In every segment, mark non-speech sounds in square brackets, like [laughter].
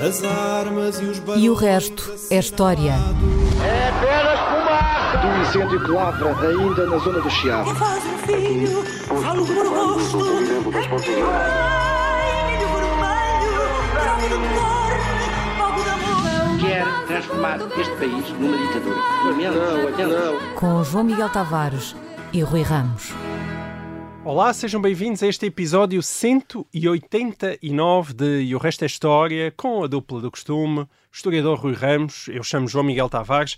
As armas e os E o resto é história. É apenas fumaça! Do incêndio que lavra ainda na zona do Chiado. Faz um filho, falo por rosto. Quer transformar este país numa ditadura. Lamento, lamento. Com João Miguel Tavares e Rui Ramos. Olá, sejam bem-vindos a este episódio 189 de E o Resto é História, com a dupla do costume, historiador Rui Ramos, eu chamo João Miguel Tavares.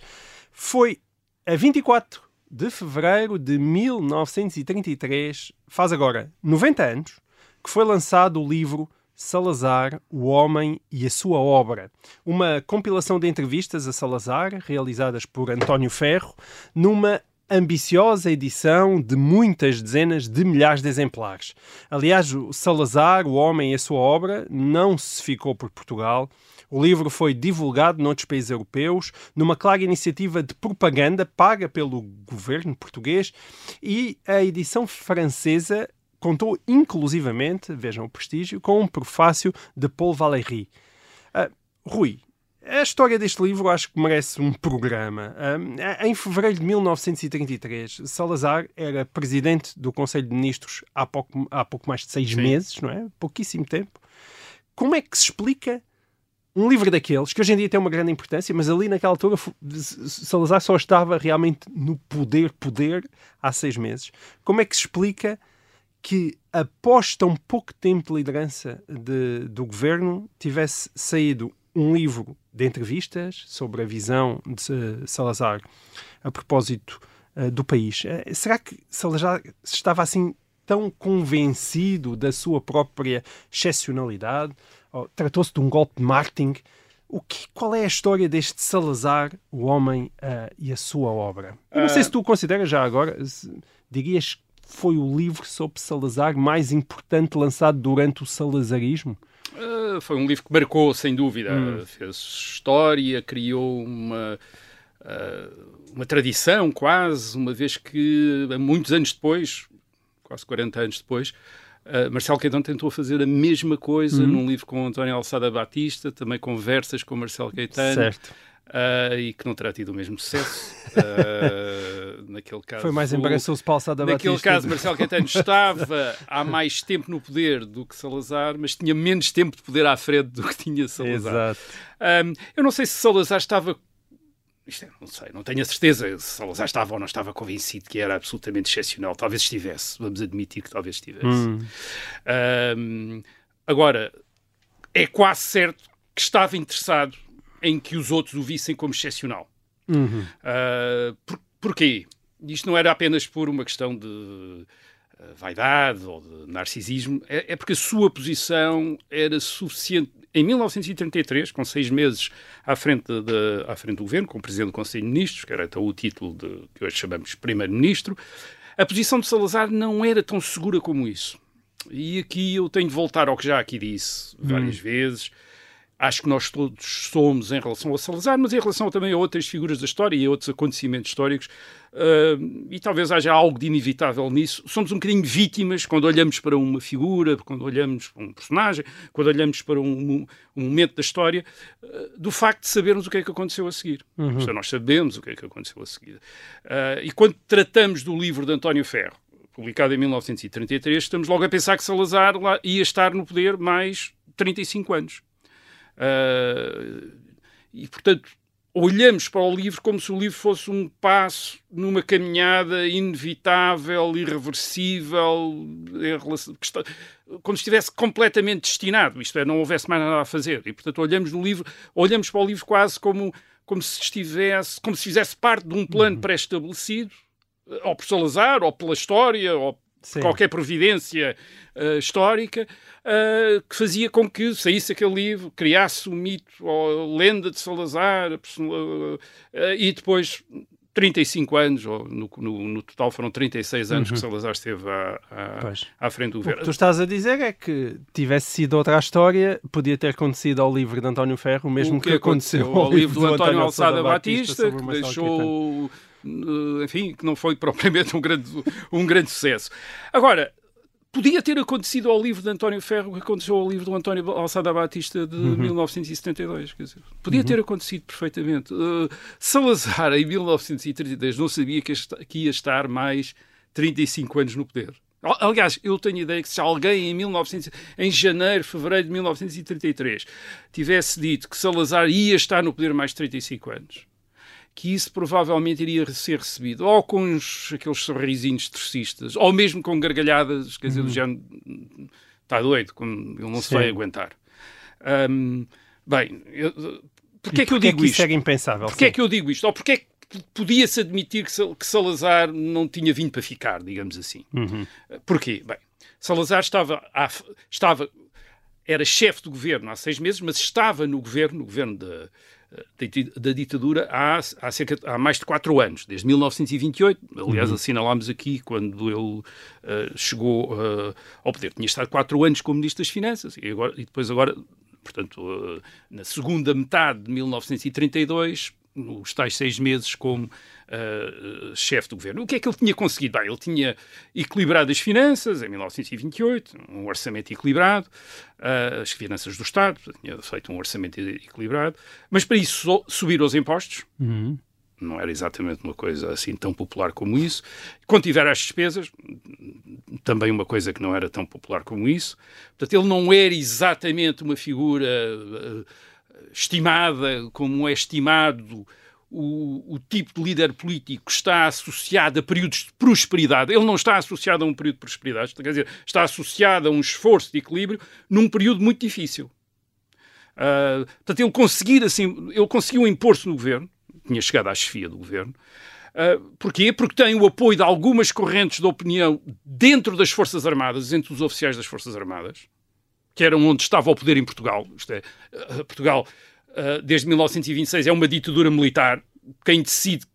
Foi a 24 de fevereiro de 1933, faz agora 90 anos, que foi lançado o livro Salazar, o Homem e a Sua Obra. Uma compilação de entrevistas a Salazar, realizadas por António Ferro, numa ambiciosa edição de muitas dezenas de milhares de exemplares. Aliás, o Salazar, o Homem e a Sua Obra, não se ficou por Portugal. O livro foi divulgado noutros países europeus, numa clara iniciativa de propaganda paga pelo governo português, e a edição francesa contou inclusivamente, vejam o prestígio, com um prefácio de Paul Valéry. Uh, Rui, a história deste livro acho que merece um programa. Um, em fevereiro de 1933, Salazar era presidente do Conselho de Ministros há pouco, há pouco mais de seis Sim. meses, não é? Pouquíssimo tempo. Como é que se explica um livro daqueles, que hoje em dia tem uma grande importância, mas ali naquela altura Salazar só estava realmente no poder, poder, há seis meses. Como é que se explica que após tão pouco tempo de liderança de- do governo tivesse saído um livro de entrevistas sobre a visão de eh, Salazar a propósito eh, do país. Eh, será que Salazar estava assim tão convencido da sua própria excepcionalidade? Ou Tratou-se de um golpe de marketing? O que, qual é a história deste Salazar, o homem eh, e a sua obra? Eu não sei se tu consideras já agora, dirias que foi o livro sobre Salazar mais importante lançado durante o salazarismo? Uh, foi um livro que marcou, sem dúvida. Fez história, criou uma, uh, uma tradição, quase, uma vez que, muitos anos depois, quase 40 anos depois, uh, Marcelo Caetano tentou fazer a mesma coisa num livro com António Alçada Batista, também conversas com Marcelo Caetano. Certo. Uh, e que não terá tido o mesmo sucesso. Uh, [laughs] naquele caso, Foi mais embaraçoso para Alçada Naquele Batista. caso, Marcelo Caetano estava há mais tempo no poder do que Salazar, mas tinha menos tempo de poder à frente do que tinha Salazar. Exato. Ahm, eu não sei se Salazar estava. Isto é, não sei, não tenho a certeza se Salazar estava ou não estava convencido que era absolutamente excepcional. Talvez estivesse, vamos admitir que talvez estivesse. Hum. Ahm, agora, é quase certo que estava interessado em que os outros o vissem como excepcional. Uhum. Uh, por, porquê? Isto não era apenas por uma questão de uh, vaidade ou de narcisismo, é, é porque a sua posição era suficiente. Em 1933, com seis meses à frente, de, à frente do governo, como presidente do Conselho de Ministros, que era então o título de, que hoje chamamos primeiro-ministro, a posição de Salazar não era tão segura como isso. E aqui eu tenho de voltar ao que já aqui disse várias vezes. Acho que nós todos somos em relação ao Salazar, mas em relação também a outras figuras da história e a outros acontecimentos históricos, ah, e talvez haja algo de inevitável nisso. Somos um bocadinho vítimas quando olhamos para uma figura, quando olhamos para um personagem, quando olhamos para um, um momento da história, ah, do facto de sabermos o que é que aconteceu a seguir. Isto é, nós sabemos o que é que aconteceu a seguir. Ah, e quando tratamos do livro de António Ferro, publicado em 1933, estamos logo a pensar que Salazar ia estar no poder mais 35 anos. Uh, e, portanto, olhamos para o livro como se o livro fosse um passo numa caminhada inevitável, irreversível, relação, que está- como se estivesse completamente destinado, isto é, não houvesse mais nada a fazer. E, portanto, olhamos no livro, olhamos para o livro quase como, como se estivesse, como se fizesse parte de um plano pré-estabelecido, ou por Salazar, ou pela história, ou Sim. qualquer providência eh, histórica eh, que fazia com que saísse aquele livro, criasse o mito ou a lenda de Salazar eh, e depois 35 anos, ou no, no- no total foram 36 anos que Salazar esteve à, à- Uhum. À frente do O que governo. tu estás a dizer é que tivesse sido outra história, podia ter acontecido ao livro de António Ferro, o mesmo o que, aconteceu ao livro do António Alçada Batista, sobre que deixou, enfim, que não foi [laughs] propriamente um grande, um grande sucesso. Agora, podia ter acontecido ao livro de António Ferro o que aconteceu ao livro do António Alçada Batista de uhum. 1972. Quer dizer, podia uhum. ter acontecido perfeitamente. Uh, Salazar, em 1932, não sabia que, que ia estar mais 35 anos no poder. Aliás, eu tenho a ideia que se alguém em, 1900, em janeiro, fevereiro de 1933 tivesse dito que Salazar ia estar no poder mais 35 anos, que isso provavelmente iria ser recebido ou com uns, aqueles sorrisinhos tercistas, ou mesmo com gargalhadas, quer dizer, uhum. do género, está doido, como ele não Sim. se vai aguentar. Um, bem, eu, porquê é que eu digo é que isto? Isso é impensável. Porquê é que eu digo isto? Ou porquê é que podia-se admitir que Salazar não tinha vindo para ficar, digamos assim. Uhum. Porquê? Bem, Salazar estava, à, estava era chefe do governo há seis meses, mas estava no governo, no governo da, da ditadura há, há, cerca, há mais de quatro anos, desde 1928. Aliás, uhum. assinalámos aqui quando ele uh, chegou uh, ao poder. Tinha estado quatro anos como Ministro das Finanças e, agora, e depois agora, portanto, uh, na segunda metade de 1932, nos tais seis meses como uh, chefe do governo. O que é que ele tinha conseguido? Bem, ele tinha equilibrado as finanças em 1928, um orçamento equilibrado, uh, as finanças do Estado, tinha feito um orçamento equilibrado, mas para isso subir os impostos. Uhum. Não era exatamente uma coisa assim tão popular como isso. Quando tiver as despesas, também uma coisa que não era tão popular como isso. Portanto, ele não era exatamente uma figura uh, estimada, como é estimado o, o, tipo de líder político está associado a períodos de prosperidade. Ele não está associado a um período de prosperidade, quer dizer, está associado a um esforço de equilíbrio num período muito difícil. Uh, portanto, ele conseguir assim, ele conseguiu impor-se no governo, tinha chegado à chefia do governo. Uh, porquê? Porque tem o apoio de algumas correntes de opinião dentro das Forças Armadas, entre os oficiais das Forças Armadas que era onde estava o poder em Portugal. Isto é, uh, Portugal, uh, desde 1926, é uma ditadura militar. Quem decide,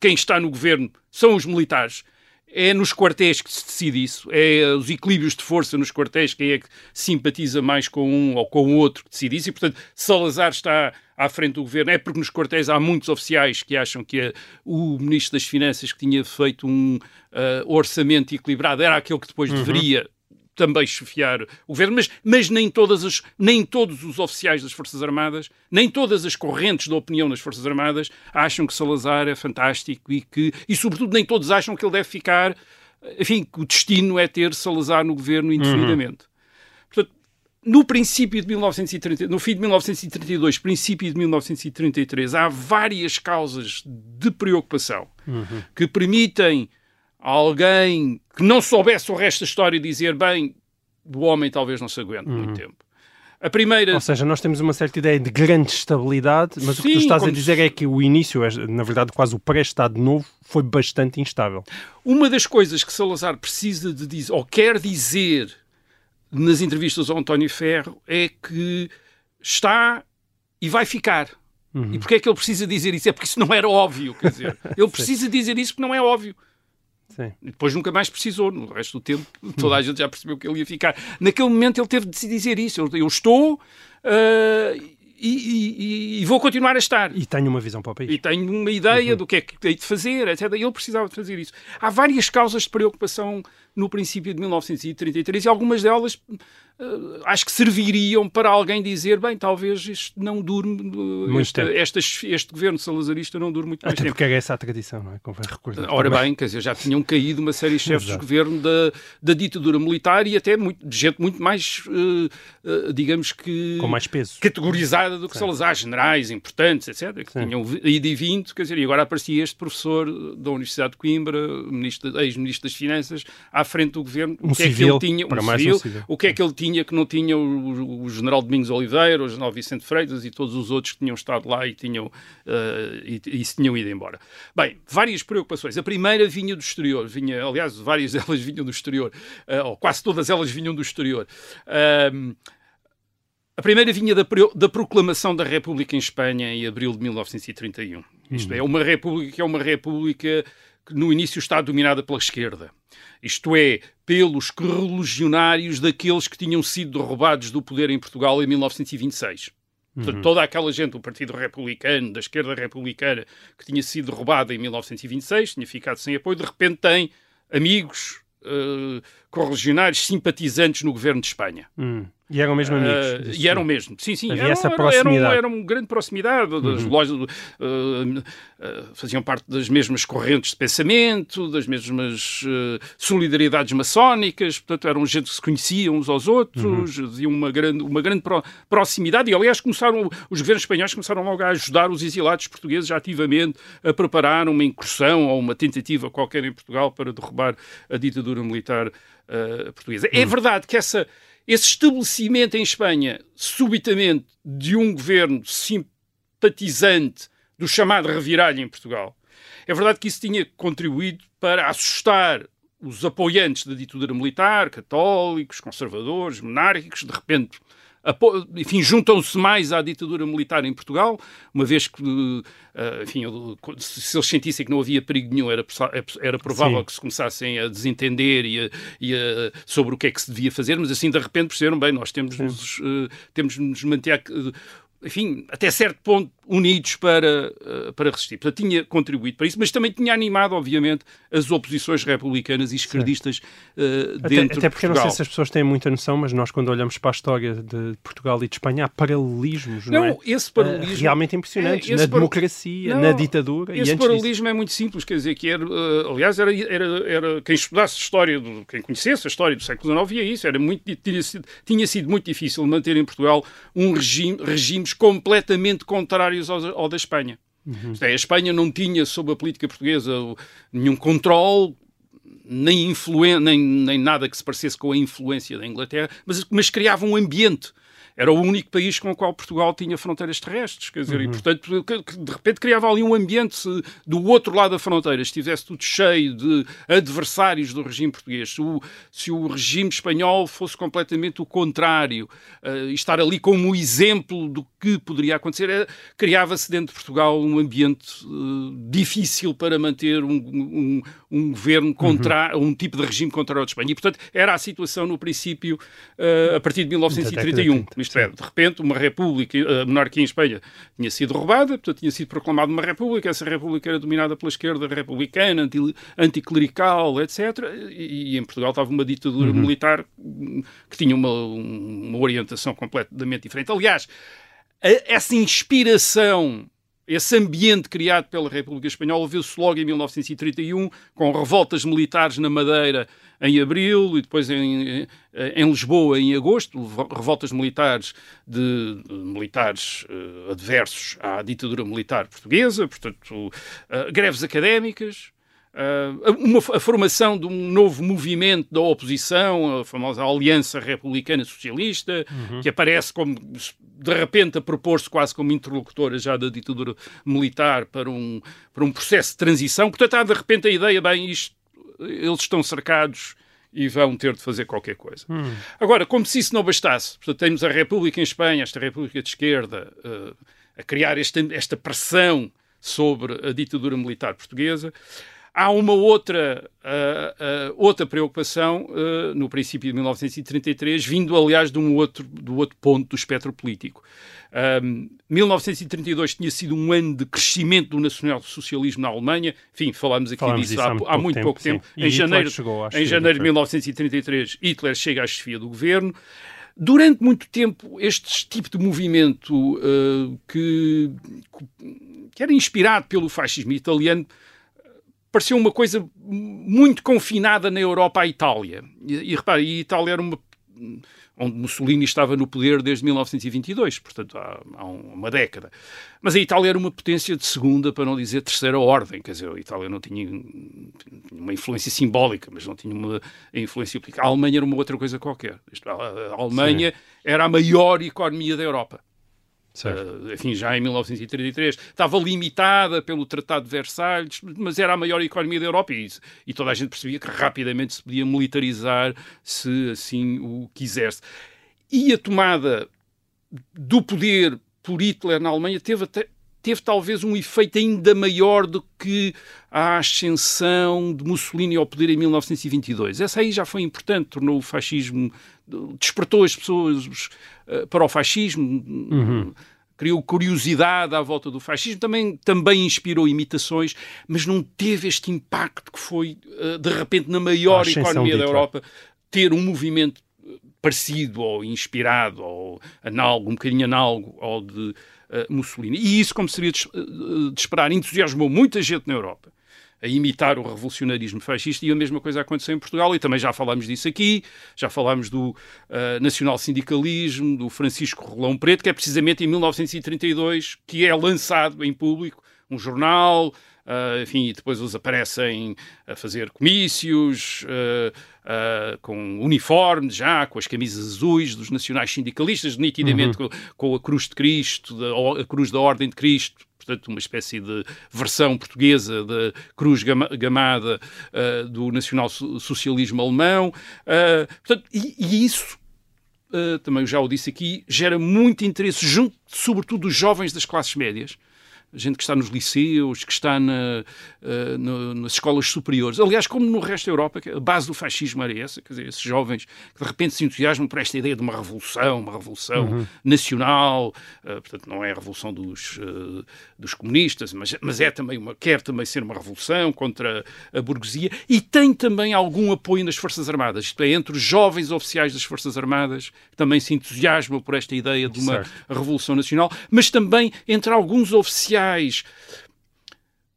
quem está no governo, são os militares. É nos quartéis que se decide isso. É os equilíbrios de força nos quartéis, quem é que simpatiza mais com um ou com o outro que decide isso. E, portanto, Salazar está à frente do governo. É porque nos quartéis há muitos oficiais que acham que é o Ministro das Finanças que tinha feito um uh, orçamento equilibrado era aquele que depois uhum. deveria também chefiar o governo, mas, mas nem, todas as, nem todos os oficiais das Forças Armadas, nem todas as correntes da opinião das Forças Armadas acham que Salazar é fantástico e que, e sobretudo, nem todos acham que ele deve ficar, enfim, que o destino é ter Salazar no governo indefinidamente. Uhum. Portanto, no princípio de 1930, no fim de 1932, princípio de 1933, há várias causas de preocupação uhum. que permitem alguém que não soubesse o resto da história dizer, bem, o homem talvez não se aguente uhum. muito tempo. A primeira... Ou seja, nós temos uma certa ideia de grande estabilidade, mas Sim, o que tu estás a dizer é que o início, é, na verdade, quase o pré-Estado Novo, foi bastante instável. Uma das coisas que Salazar precisa de dizer, ou quer dizer nas entrevistas ao António Ferro, é que está e vai ficar. Uhum. E porquê é que ele precisa dizer isso? É porque isso não era óbvio, quer dizer. [laughs] Ele precisa dizer isso porque não é óbvio. Sim. E depois nunca mais precisou. No resto do tempo, toda a gente já percebeu que ele ia ficar. Naquele momento, ele teve de se dizer isso. Eu, eu estou. Uh, e, e, e, vou continuar a estar. E tenho uma visão para o país. E tenho uma ideia uhum. do que é que tenho de fazer, etc. Ele precisava de fazer isso. Há várias causas de preocupação no princípio de 1933 e algumas delas acho que serviriam para alguém dizer, bem, talvez isto não dure, uh, este, este, este, governo salazarista não dure muito mais Até tempo. porque é essa a tradição, não é? Convém recordar. Ora bem, quer dizer, já tinham caído uma série de chefes de governo da, da ditadura militar e até muito, gente muito mais, uh, digamos que... Com mais peso. Categorizada do que Sim. Salazar, generais importantes, etc., que Sim. tinham ido e vindo, quer dizer, e agora aparecia este professor da Universidade de Coimbra, ex-ministro das Finanças, à frente do governo, um o que civil, é que ele tinha, um civil, um civil, o que é que ele tinha que não tinha o, o, general Domingos Oliveira, o general Vicente Freitas e todos os outros que tinham estado lá e tinham uh, e, e, se tinham ido embora. Bem, várias preocupações. A primeira vinha do exterior, vinha, aliás, várias [laughs] delas vinham do exterior, uh, ou quase todas elas vinham do exterior. Uh, a primeira vinha da, da, proclamação da República em Espanha em abril de 1931. Isto uhum. é, uma república que é uma república que no início está dominada pela esquerda. Isto é, pelos religionários daqueles que tinham sido derrubados do poder em Portugal em 1926. Portanto, uhum. toda aquela gente do Partido Republicano, da esquerda republicana, que tinha sido derrubada em 1926, tinha ficado sem apoio, de repente tem amigos uh, correligionários simpatizantes no governo de Espanha. Hum. E eram mesmo amigos? Uh, e eram mesmo, sim, sim. Havia eram, essa proximidade. Eram, eram grande proximidade. Das Uhum. lojas, uh, uh, faziam parte das mesmas correntes de pensamento, das mesmas uh, solidariedades maçónicas, portanto eram gente que se conheciam uns aos outros, Uhum. haviam uma grande, uma grande pro- proximidade e aliás começaram, os governos espanhóis começaram logo a ajudar os exilados portugueses ativamente a preparar uma incursão ou uma tentativa qualquer em Portugal para derrubar a ditadura militar uh, portuguesa. É verdade que essa esse estabelecimento em Espanha, subitamente, de um governo simpatizante do chamado reviralho em Portugal, é verdade que isso tinha contribuído para assustar os apoiantes da ditadura militar, católicos, conservadores, monárquicos, de repente enfim, juntam-se mais à ditadura militar em Portugal, uma vez que, eh, enfim, se eles sentissem que não havia perigo nenhum, era, possa- era provável Sim. que se começassem a desentender e, a- e a- sobre o que é que se devia fazer, mas assim, de repente, perceberam, bem, nós temos de nos, eh, temos de nos manter, enfim, até certo ponto, unidos para, eh, para resistir. Portanto, tinha contribuído para isso, mas também tinha animado, obviamente, as oposições republicanas e esquerdistas Até, dentro até de porque eu não sei se as pessoas têm muita noção, mas nós, quando olhamos para a história de Portugal e de Espanha, há paralelismos, não, Não, é? esse paralelismo... realmente impressionantes. É, na par- democracia, Não, na ditadura Esse antes disso. paralelismo é muito simples, quer dizer, que era, eh, aliás, era, era, era quem estudasse história, do, quem conhecesse a história do século XIX via isso, era muito, tinha, sido, tinha sido muito difícil manter em Portugal um regime, regimes completamente contrários ao, ao da Espanha. Uhum. É, a Espanha não tinha, sob a política portuguesa, nenhum controle, nem, influen nem, nem nada que se parecesse com a influência da Inglaterra, mas, mas criava um ambiente. Era o único país com o qual Portugal tinha fronteiras terrestres, quer dizer, e portanto, de repente criava ali um ambiente, se do outro lado da fronteira estivesse tudo cheio de adversários do regime português, se o, se o regime espanhol fosse completamente o contrário, e estar ali como exemplo do que poderia acontecer, eh, criava-se dentro de Portugal um ambiente eh, difícil para manter um, um, um governo contra um tipo de regime contrário ao de Espanha. E, portanto, era a situação no princípio, eh, a partir de 1931. Da década de 30, Isto é, de repente, uma república, a monarquia em Espanha tinha sido roubada, portanto, tinha sido proclamada uma república. Essa república era dominada pela esquerda republicana, anti- anticlerical, etc. E, e em Portugal estava uma ditadura militar hum, que tinha uma, um- uma orientação completamente diferente. Aliás, a- essa inspiração, esse ambiente criado pela República Espanhola viu-se logo em 1931, com revoltas militares na Madeira em abril e depois em, em Lisboa em agosto, revoltas militares de, de militares eh, adversos à ditadura militar portuguesa, portanto, eh, greves académicas, Uh, uma, a formação de um novo movimento da oposição, a famosa Aliança Republicana Socialista, que aparece como de repente a propor-se quase como interlocutora já da ditadura militar para um, para um processo de transição. Portanto, há de repente a ideia, bem, isto, eles estão cercados e vão ter de fazer qualquer coisa. Agora, como se isso não bastasse, portanto, temos a República em Espanha, esta República de Esquerda, uh, a criar esta, esta pressão sobre a ditadura militar portuguesa. Há uma outra, uh, uh, outra preocupação uh, no princípio de 1933, vindo, aliás, de um outro, do outro ponto do espectro político. Um, 1932 tinha sido um ano de crescimento do nacional-socialismo na Alemanha. Enfim, falámos aqui Falámos disso há, há muito há muito pouco tempo, Em janeiro, chegou em janeiro de do 1933, Hitler chega à chefia do governo. Durante muito tempo, este tipo de movimento uh, que, que era inspirado pelo fascismo italiano pareceu uma coisa muito confinada na Europa à Itália. E, e repare, a Itália era uma onde Mussolini estava no poder desde 1922, portanto há, há, uma década. Mas a Itália era uma potência de segunda, para não dizer terceira ordem, quer dizer, a Itália não tinha, uma influência simbólica, mas não tinha uma influência política. A Alemanha era uma outra coisa qualquer. A Alemanha Sim. era a maior economia da Europa. Uh, enfim, já em 1933 estava limitada pelo Tratado de Versalhes, mas era a maior economia da Europa e, e, toda a gente percebia que rapidamente se podia militarizar se assim o quisesse. E a tomada do poder por Hitler na Alemanha teve, até, teve talvez um efeito ainda maior do que a ascensão de Mussolini ao poder em 1922. Essa aí já foi importante, tornou o fascismo, despertou as pessoas para o fascismo, uhum. criou curiosidade à volta do fascismo, também, também inspirou imitações, mas não teve este impacto que foi, uh, de repente, na maior economia da Europa ter um movimento parecido ou inspirado ou análogo, um bocadinho análogo ao de uh, Mussolini. E isso, como seria de, de esperar, entusiasmou muita gente na Europa a imitar o revolucionarismo fascista e a mesma coisa aconteceu em Portugal e também já falámos disso aqui, já falámos do uh, nacional-sindicalismo, do Francisco Rolão Preto, que é precisamente em 1932 que é lançado em público um jornal, Uh, enfim, e depois eles aparecem a fazer comícios, uh, uh, com uniformes já, com as camisas azuis dos nacionais sindicalistas, nitidamente uhum. com, com, a cruz de Cristo, da, a cruz da Ordem de Cristo, portanto, uma espécie de versão portuguesa da cruz gamada uh, do nacional-socialismo alemão. Uh, portanto, e, e isso, uh, também já o disse aqui, gera muito interesse, junto, sobretudo, dos jovens das classes médias, gente que está nos liceus, que está na, no, nas escolas superiores. Aliás, como no resto da Europa, a base do fascismo era essa, quer dizer, esses jovens que de repente se entusiasmam por esta ideia de uma revolução, uma revolução uhum. nacional, uh, portanto, não é a revolução dos, uh, dos comunistas, mas, mas é também uma, quer também ser uma revolução contra a burguesia e tem também algum apoio nas Forças Armadas, isto é, entre os jovens oficiais das Forças Armadas, que também se entusiasmam por esta ideia de uma certo. revolução nacional, mas também entre alguns oficiais sociais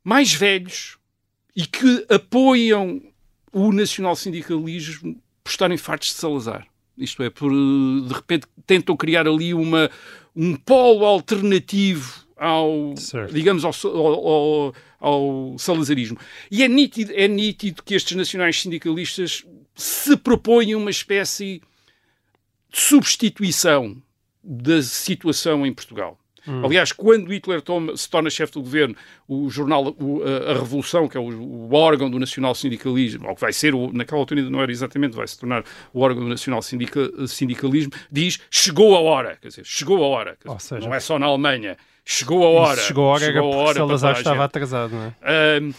mais velhos e que apoiam o nacional-sindicalismo por estarem fartos de Salazar. Isto é, por de repente tentam criar ali uma, um polo alternativo ao, certo. digamos, ao, ao, ao, salazarismo. E é nítido, é nítido que estes nacionais sindicalistas se propõem uma espécie de substituição da situação em Portugal. Hum. Aliás, quando Hitler toma, se torna chefe do governo, o jornal o, a, a, Revolução, que é o, o, órgão do nacional sindicalismo, ou que vai ser, o, naquela altura não era exatamente, vai se tornar o órgão do nacional sindica, sindicalismo, diz chegou a hora. Quer dizer, chegou a hora. Dizer, seja, não é só na Alemanha. Chegou a hora. Chegou a hora, chegou a hora Salazar estava atrasado, não é? Um,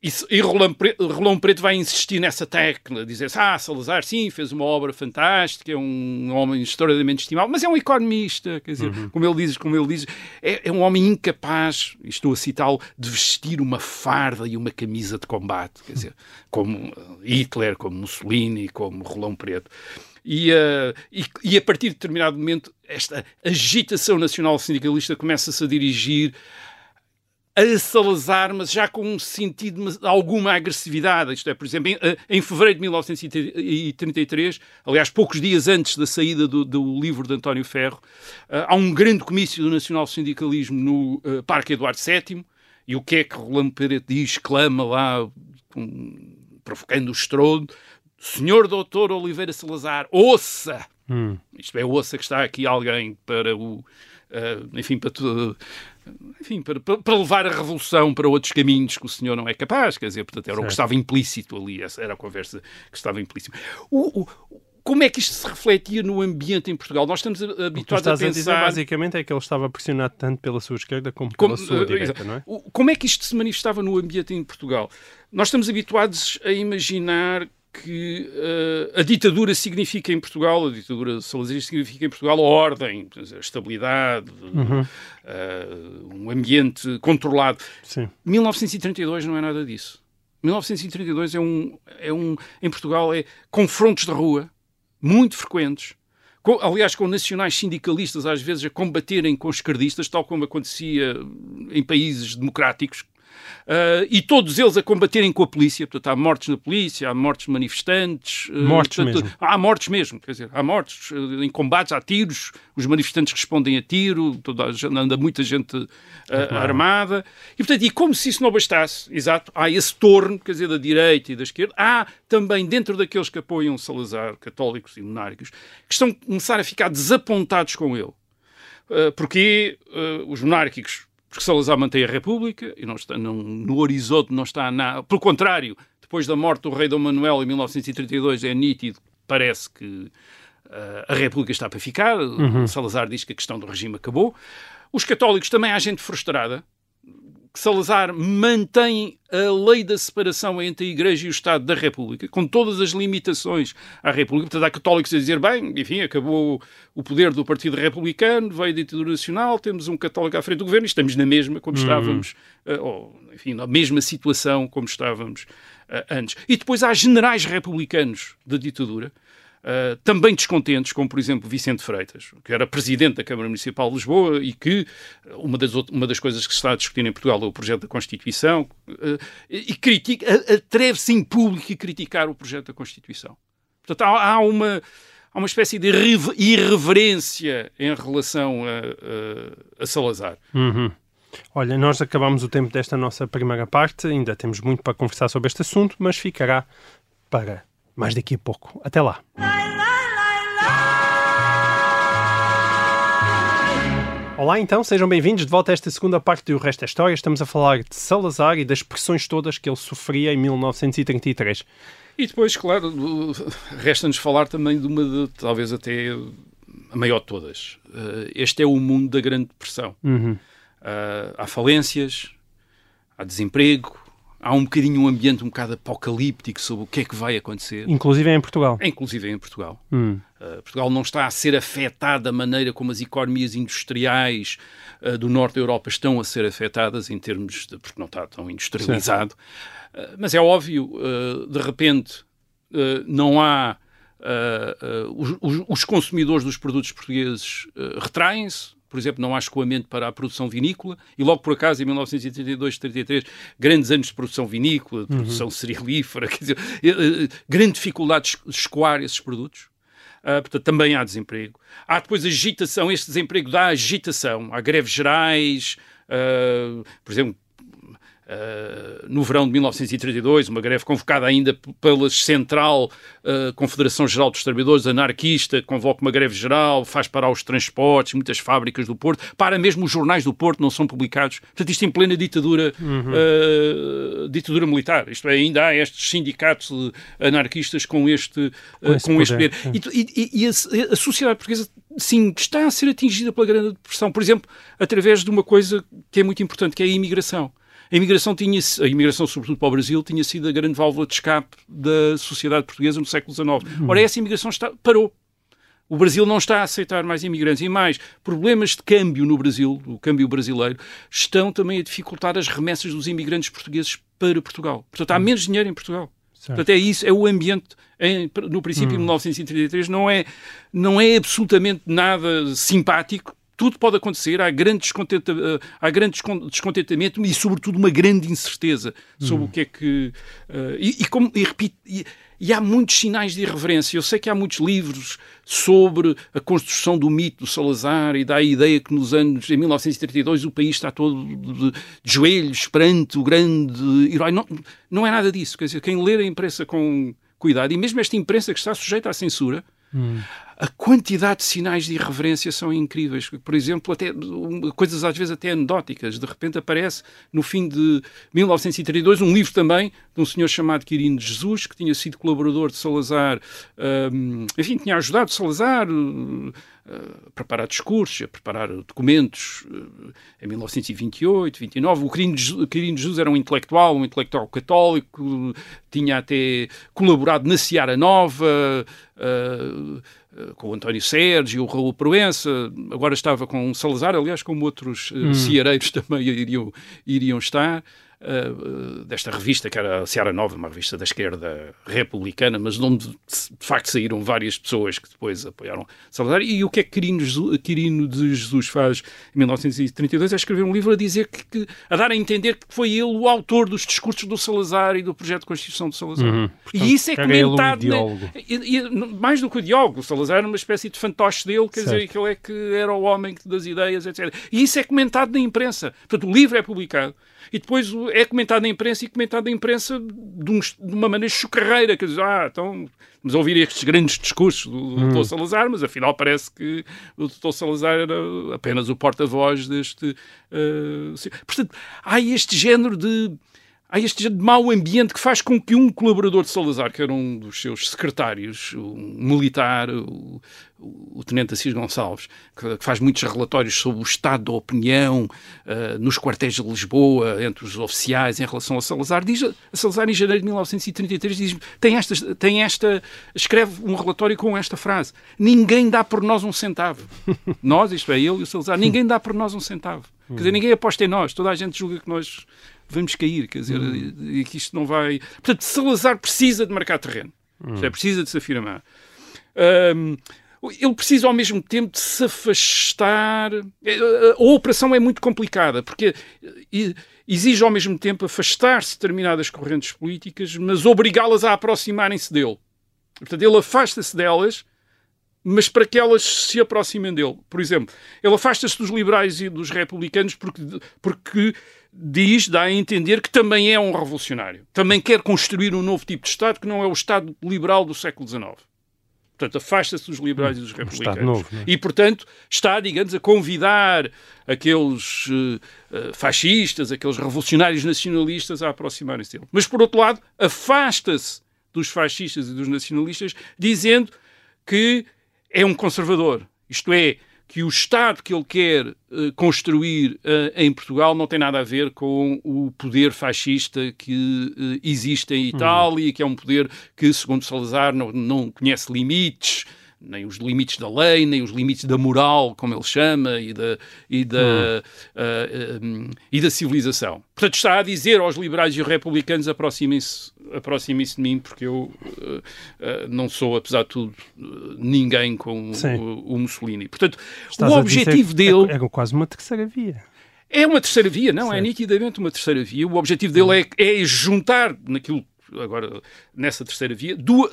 e, e Rolão, Preto, Rolão Preto vai insistir nessa tecla, dizer ah, Salazar, sim, fez uma obra fantástica, é um homem extraordinariamente estimado, mas é um economista, quer dizer, uhum. como ele diz, como ele diz, é, é um homem incapaz, estou a citá-lo, de vestir uma farda e uma camisa de combate, quer dizer, [laughs] como Hitler, como Mussolini, como Rolão Preto. E, uh, e, e, a partir de determinado momento, esta agitação nacional sindicalista começa-se a dirigir a Salazar, mas já com um sentido de alguma agressividade. Isto é, por exemplo, em, eh, em fevereiro de 1933, aliás, poucos dias antes da saída do, do livro de António Ferro, uh, há um grande comício do nacional sindicalismo no uh, Parque Eduardo VII. E o que é que Rolando Pereira diz? Clama lá, um, provocando o estrondo. Senhor Doutor Oliveira Salazar, ouça! Hum. Isto é, ouça que está aqui alguém para o. Uh, enfim, para enfim, para, para, levar a revolução para outros caminhos que o senhor não é capaz, quer dizer, portanto, era certo. o que estava implícito ali, essa era a conversa que estava implícita. O, o, como é que isto se refletia no ambiente em Portugal? Nós estamos habituados a pensar... A dizer, basicamente é que ele estava pressionado tanto pela sua esquerda como pela como, sua uh, direita, não é? Como é que isto se manifestava no ambiente em Portugal? Nós estamos habituados a imaginar que uh, a ditadura significa em Portugal, a ditadura salazarista significa em Portugal a ordem, a estabilidade, uhum. uh, um ambiente controlado. Sim. 1932 não é nada disso. 1932 é um, é um, em Portugal é confrontos de rua muito frequentes, com, aliás, com nacionais sindicalistas às vezes a combaterem com esquerdistas, tal como acontecia em países democráticos, Uh, e todos eles a combaterem com a polícia. Portanto, há mortes na polícia, há mortes de manifestantes. Uh, mortes portanto, mesmo. Há mortes mesmo, quer dizer, há mortes uh, em combates, há tiros, os manifestantes respondem a tiro, toda, anda muita gente armada. E, portanto, e como se isso não bastasse, exato, há esse torno, quer dizer, da direita e da esquerda, há também dentro daqueles que apoiam Salazar, católicos e monárquicos, que estão a começar a ficar desapontados com ele. porque os monárquicos porque Salazar mantém a República e não está, não, no horizonte não está nada. Pelo contrário, depois da morte do rei Dom Manuel em 1932 é nítido, parece que uh, a República está para ficar. Uhum. Salazar diz que a questão do regime acabou. Os católicos também há gente frustrada que Salazar mantém a lei da separação entre a Igreja e o Estado da República, com todas as limitações à República. Portanto, há católicos a dizer, bem, enfim, acabou o poder do Partido Republicano, veio a ditadura nacional, temos um católico à frente do governo e estamos na mesma como uhum. estávamos, uh, ou, enfim, na mesma situação como estávamos uh, antes. E depois há generais republicanos da ditadura, Uh, também descontentes, como por exemplo Vicente Freitas, que era presidente da Câmara Municipal de Lisboa e que uma das, uma das coisas que se está a discutir em Portugal é o projeto da Constituição uh, e critica, atreve-se em público a criticar o projeto da Constituição. Portanto, há, há uma há uma espécie de irreverência em relação a, a, a Salazar. Uhum. Olha, nós acabamos o tempo desta nossa primeira parte, ainda temos muito para conversar sobre este assunto, mas ficará para mais daqui a pouco. Até lá. Olá, então, sejam bem-vindos de volta a esta segunda parte do Resto da História. Estamos a falar de Salazar e das pressões todas que ele sofria em 1933. E depois, claro, resta-nos falar também de uma, de, talvez até a maior de todas. Uh, este é o mundo da Grande Depressão. Uhum. Uh, há falências, há desemprego, há um bocadinho um ambiente um bocado apocalíptico sobre o que é que vai acontecer. Inclusive em Portugal. Inclusive em Portugal. Hum. Uh, Portugal não está a ser afetado da maneira como as economias industriais uh, do norte da Europa estão a ser afetadas em termos de... porque não está tão industrializado. Uh, mas é óbvio, de repente, não há... Os, os, consumidores dos produtos portugueses retraem-se, por exemplo, não há escoamento para a produção vinícola, e logo por acaso, em 1932, 33, grandes anos de produção vinícola, de produção uhum. cerealífera, [laughs] quer dizer, eh, eh, grande dificuldade de escoar esses produtos. Uh, portanto, também há desemprego. Há depois agitação, este desemprego dá agitação. Há greves gerais, uh, por exemplo, Uh, no verão de 1932, uma greve convocada ainda pela Central uh, Confederação Geral dos Trabalhadores, anarquista, convoca uma greve geral, faz parar os transportes, muitas fábricas do Porto, para mesmo os jornais do Porto não são publicados. Portanto, isto em plena ditadura, uhum. uh, ditadura militar. Isto é, ainda há estes sindicatos anarquistas com este, com, com este poder. E, e, e a, a sociedade portuguesa sim, está a ser atingida pela grande depressão, por exemplo, através de uma coisa que é muito importante, que é a imigração. A imigração, tinha, a imigração, sobretudo para o Brasil, tinha sido a grande válvula de escape da sociedade portuguesa no século XIX. Uhum. Ora, essa imigração está, parou. O Brasil não está a aceitar mais imigrantes. E mais, problemas de câmbio no Brasil, o câmbio brasileiro, estão também a dificultar as remessas dos imigrantes portugueses para Portugal. Portanto, há uhum. menos dinheiro em Portugal. Certo. Portanto, é isso, é o ambiente. Em, no princípio, hum. de 1933, não é, não é absolutamente nada simpático tudo pode acontecer, há grande, descontenta, eh, há grande descontentamento e, sobretudo, uma grande incerteza sobre uhum. o que é que. Uh, e, e, como, e repito, e, e, há muitos sinais de irreverência. Eu sei que há muitos livros sobre a construção do mito do Salazar e da ideia que nos anos, em 1932, o país está todo de, de joelhos perante o grande herói. Não, não é nada disso. Quer dizer, quem ler a imprensa com cuidado, e mesmo esta imprensa que está sujeita à censura, hum a quantidade de sinais de irreverência são incríveis. Por exemplo, até coisas às vezes até anedóticas. De repente aparece, no fim de 1932, um livro também de um senhor chamado Quirino de Jesus, que tinha sido colaborador de Salazar, um, enfim, tinha ajudado Salazar uh, a preparar discursos, a preparar documentos uh, em 1928, 29. O Quirino Jesus era um intelectual, um intelectual católico, tinha até colaborado na Seara Nova, uh, com o António Sérgio, o Raul Proença, agora estava com o Salazar, aliás, como outros hum. ceareiros [laughs] também iriam, iriam estar uh, desta revista, que era a Seara Nova, uma revista da esquerda republicana, mas onde de facto saíram várias pessoas que depois apoiaram Salazar. E o que é que Quirino, Quirino de Jesus faz em 1932? É escrever um livro a dizer que, que, a dar a entender que foi ele o autor dos discursos do Salazar e do projeto de Constituição do Salazar. Uhum. Portanto, e isso é comentado. Um e, e, mais do que o ideólogo, o Salazar era uma espécie de fantoche dele, quer certo. dizer, que ele é que era o homem das ideias, etc. E isso é comentado na imprensa. Portanto, o livro é publicado e depois é comentado na imprensa e comentado na imprensa de, um, de uma maneira chocarreira, quer dizer, ah, então vamos ouvir estes grandes discursos do, do hum. Dr. Salazar, mas afinal parece que o Dr. Salazar era apenas o porta-voz deste. Uh, portanto, há este género de há este mau ambiente que faz com que um colaborador de Salazar, que era um dos seus secretários, um militar, o, o tenente Assis Gonçalves, que, que, faz muitos relatórios sobre o estado da opinião uh, nos quartéis de Lisboa, entre os oficiais, em relação a Salazar, diz a Salazar em janeiro de 1933 diz, tem esta, tem esta, escreve um relatório com esta frase: ninguém dá por nós um centavo. nós, isto é, ele e o Salazar, ninguém dá por nós um centavo. Quer dizer, ninguém aposta em nós, toda a gente julga que nós vamos cair, quer dizer, hum. e que isto não vai. Portanto, Salazar precisa de marcar terreno, hum. é, precisa de se afirmar. Um, ele precisa ao mesmo tempo de se afastar. A operação é muito complicada, porque exige ao mesmo tempo afastar-se de determinadas correntes políticas, mas obrigá-las a aproximarem-se dele. Portanto, ele afasta-se delas, mas para que elas se aproximem dele. Por exemplo, ele afasta-se dos liberais e dos republicanos porque, porque diz, dá a entender que também é um revolucionário. Também quer construir um novo tipo de Estado que não é o Estado liberal do século XIX. Portanto, afasta-se dos liberais e dos republicanos. novo, é? E, portanto, está, digamos, a convidar aqueles uh, fascistas, aqueles revolucionários nacionalistas a aproximarem-se dele. Mas, por outro lado, afasta-se dos fascistas e dos nacionalistas, dizendo que é um conservador. Isto é, que o Estado que ele quer uh, construir uh, em Portugal não tem nada a ver com o poder fascista que uh, existe em Itália, uhum. que é um poder que, segundo Salazar, não, não conhece limites, nem os limites da lei, nem os limites da moral, como ele chama, e da, e da, hum. uh, uh, e da civilização. Portanto, está a dizer aos liberais e aos republicanos aproximem-se aproximem de mim, porque eu uh, não sou, apesar de tudo, ninguém com o, o, Mussolini. Portanto, Estás o objetivo dele... É, é quase uma terceira via. É uma terceira via, não, é certo. é nitidamente uma terceira via. O objetivo dele é, é juntar naquilo agora nessa terceira via, duas,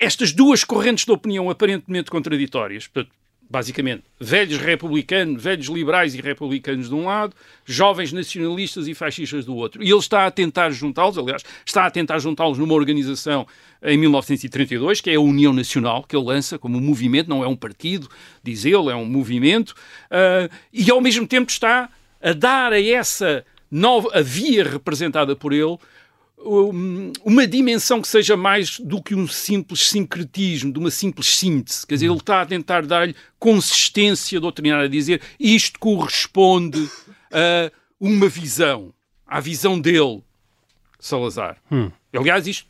estas duas correntes de opinião aparentemente contraditórias, portanto, basicamente, velhos republicanos, velhos liberais e republicanos de um lado, jovens nacionalistas e fascistas do outro. E ele está a tentar juntá-los, aliás, está a tentar juntá-los numa organização em 1932, que é a União Nacional, que ele lança como um movimento, não é um partido, diz ele, é um movimento, uh, e ao mesmo tempo está a dar a essa nova a via representada por ele uma dimensão que seja mais do que um simples sincretismo, de uma simples síntese. Quer dizer, ele está a tentar dar-lhe consistência doutrinária, a dizer isto corresponde a uma visão, à visão dele, Salazar. Hum. Aliás, isto,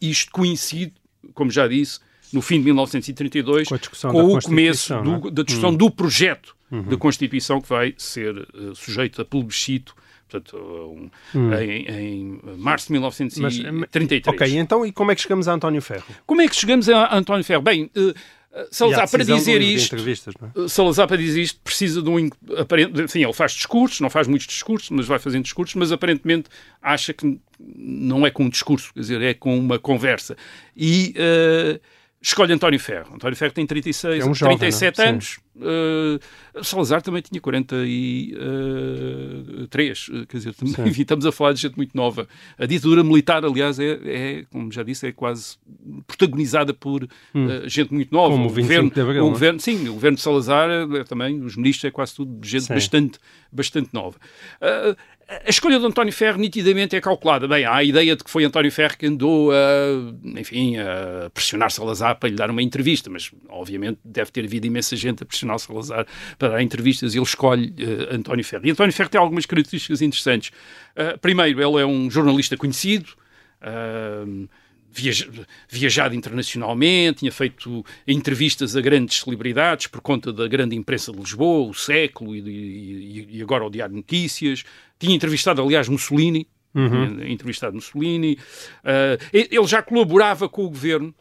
isto coincide, como já disse, no fim de 1932, com, com o começo do, é? da discussão hum. do projeto uhum. da Constituição que vai ser uh, sujeito a plebiscito portanto, um, hum. em, em, março de 1933. Mas, ok, então e como é que chegamos a António Ferro? Como é que chegamos a António Ferro? Bem, uh, Salazar para dizer isto, é? Salazar para dizer isto precisa de um enfim, ele faz discursos, não faz muitos discursos, mas vai fazendo discursos, mas aparentemente acha que não é com um discurso, quer dizer, é com uma conversa. E uh, escolhe António Ferro. António Ferro tem 36, é um jovem, 37 não? É? anos. Uh, Salazar também tinha 43. Uh, quer dizer, também, enfim, [laughs] estamos a falar de gente muito nova. A ditadura militar, aliás, é, é como já disse, é quase protagonizada por hum. uh, gente muito nova. Como o, governo, Abril, o governo, Sim, o governo de Salazar é, também, os ministros, é quase tudo gente bastante, bastante nova. Uh, a escolha de António Ferro nitidamente é calculada. Bem, há a ideia de que foi António Ferro que andou a, enfim, a pressionar Salazar para lhe dar uma entrevista, mas obviamente deve ter havido imensa gente a pressionar Salazar para dar entrevistas e ele escolhe uh, António Ferro. E António Ferro tem algumas características interessantes. Uh, primeiro, ele é um jornalista conhecido, uh, viajado internacionalmente, tinha feito entrevistas a grandes celebridades por conta da grande imprensa de Lisboa, o Século e, e, e agora o Diário de Notícias. Tinha entrevistado, aliás, Mussolini, uhum. entrevistado Mussolini. Uh, ele já colaborava com o governo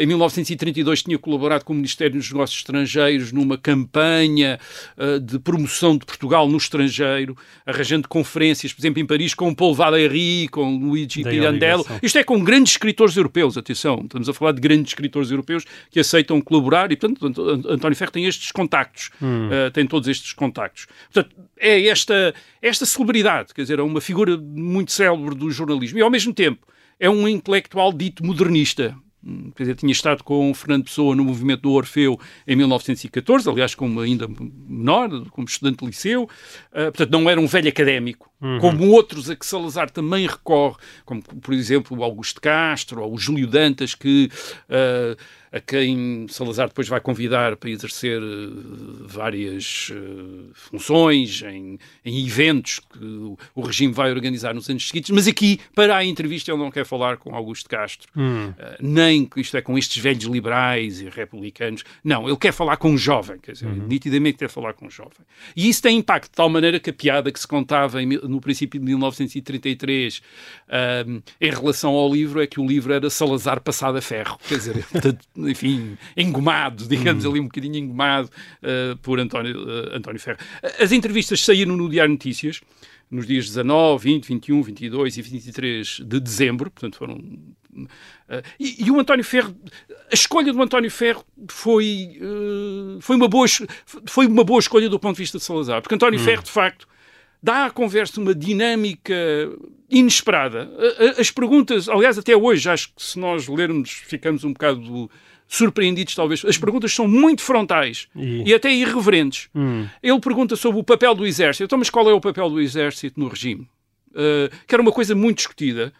em 1932 tinha colaborado com o Ministério dos Negócios Estrangeiros numa campanha uh, de promoção de Portugal no estrangeiro, arranjando conferências, por exemplo, em Paris, com Paul Valéry, com Luigi Pirandello. Isto é com grandes escritores europeus, atenção, estamos a falar de grandes escritores europeus que aceitam colaborar e, portanto, António Ferro tem estes contactos, hum. uh, tem todos estes contactos. Portanto, é esta, esta celebridade, quer dizer, é uma figura muito célebre do jornalismo e, ao mesmo tempo, é um intelectual dito modernista. Quer dizer, tinha estado com o Fernando Pessoa no movimento do Orfeu em 1914, aliás, como ainda menor, como estudante de liceu. Uh, portanto, não era um velho académico, uhum. como outros a que Salazar também recorre, como, por exemplo, o Augusto Castro ou o Júlio Dantas, que uh, a quem Salazar depois vai convidar para exercer eh, várias uh, funções em, em, eventos que o, regime vai organizar nos anos seguintes, mas aqui, para a entrevista, ele não quer falar com Augusto Castro, hum. uh, nem, isto é, com estes velhos liberais e republicanos, não, ele quer falar com um jovem, quer dizer, uhum. nitidamente quer falar com um jovem. E isso tem impacto, de tal maneira que a piada que se contava em, no princípio de 1933 um, em relação ao livro é que o livro era Salazar passado a ferro, quer dizer, portanto, [laughs] enfim, engomado, digamos ali um bocadinho engomado uh, por António, uh, António Ferro. As entrevistas saíram no Diário Notícias, nos dias 19, 20, 21, 22 e 23 de dezembro, portanto foram... Uh, e, e, o António Ferro, a escolha do António Ferro foi, foi, uma boa, foi uma boa escolha do ponto de vista de Salazar, porque António hum. Ferro, de facto, dá à conversa uma dinâmica inesperada. As perguntas, aliás, até hoje, acho que se nós lermos, ficamos um bocado surpreendidos, talvez. As perguntas são muito frontais e, e até irreverentes. Hum. Ele pergunta sobre o papel do exército. Então, mas qual é o papel do exército no regime? Uh, que era uma coisa muito discutida.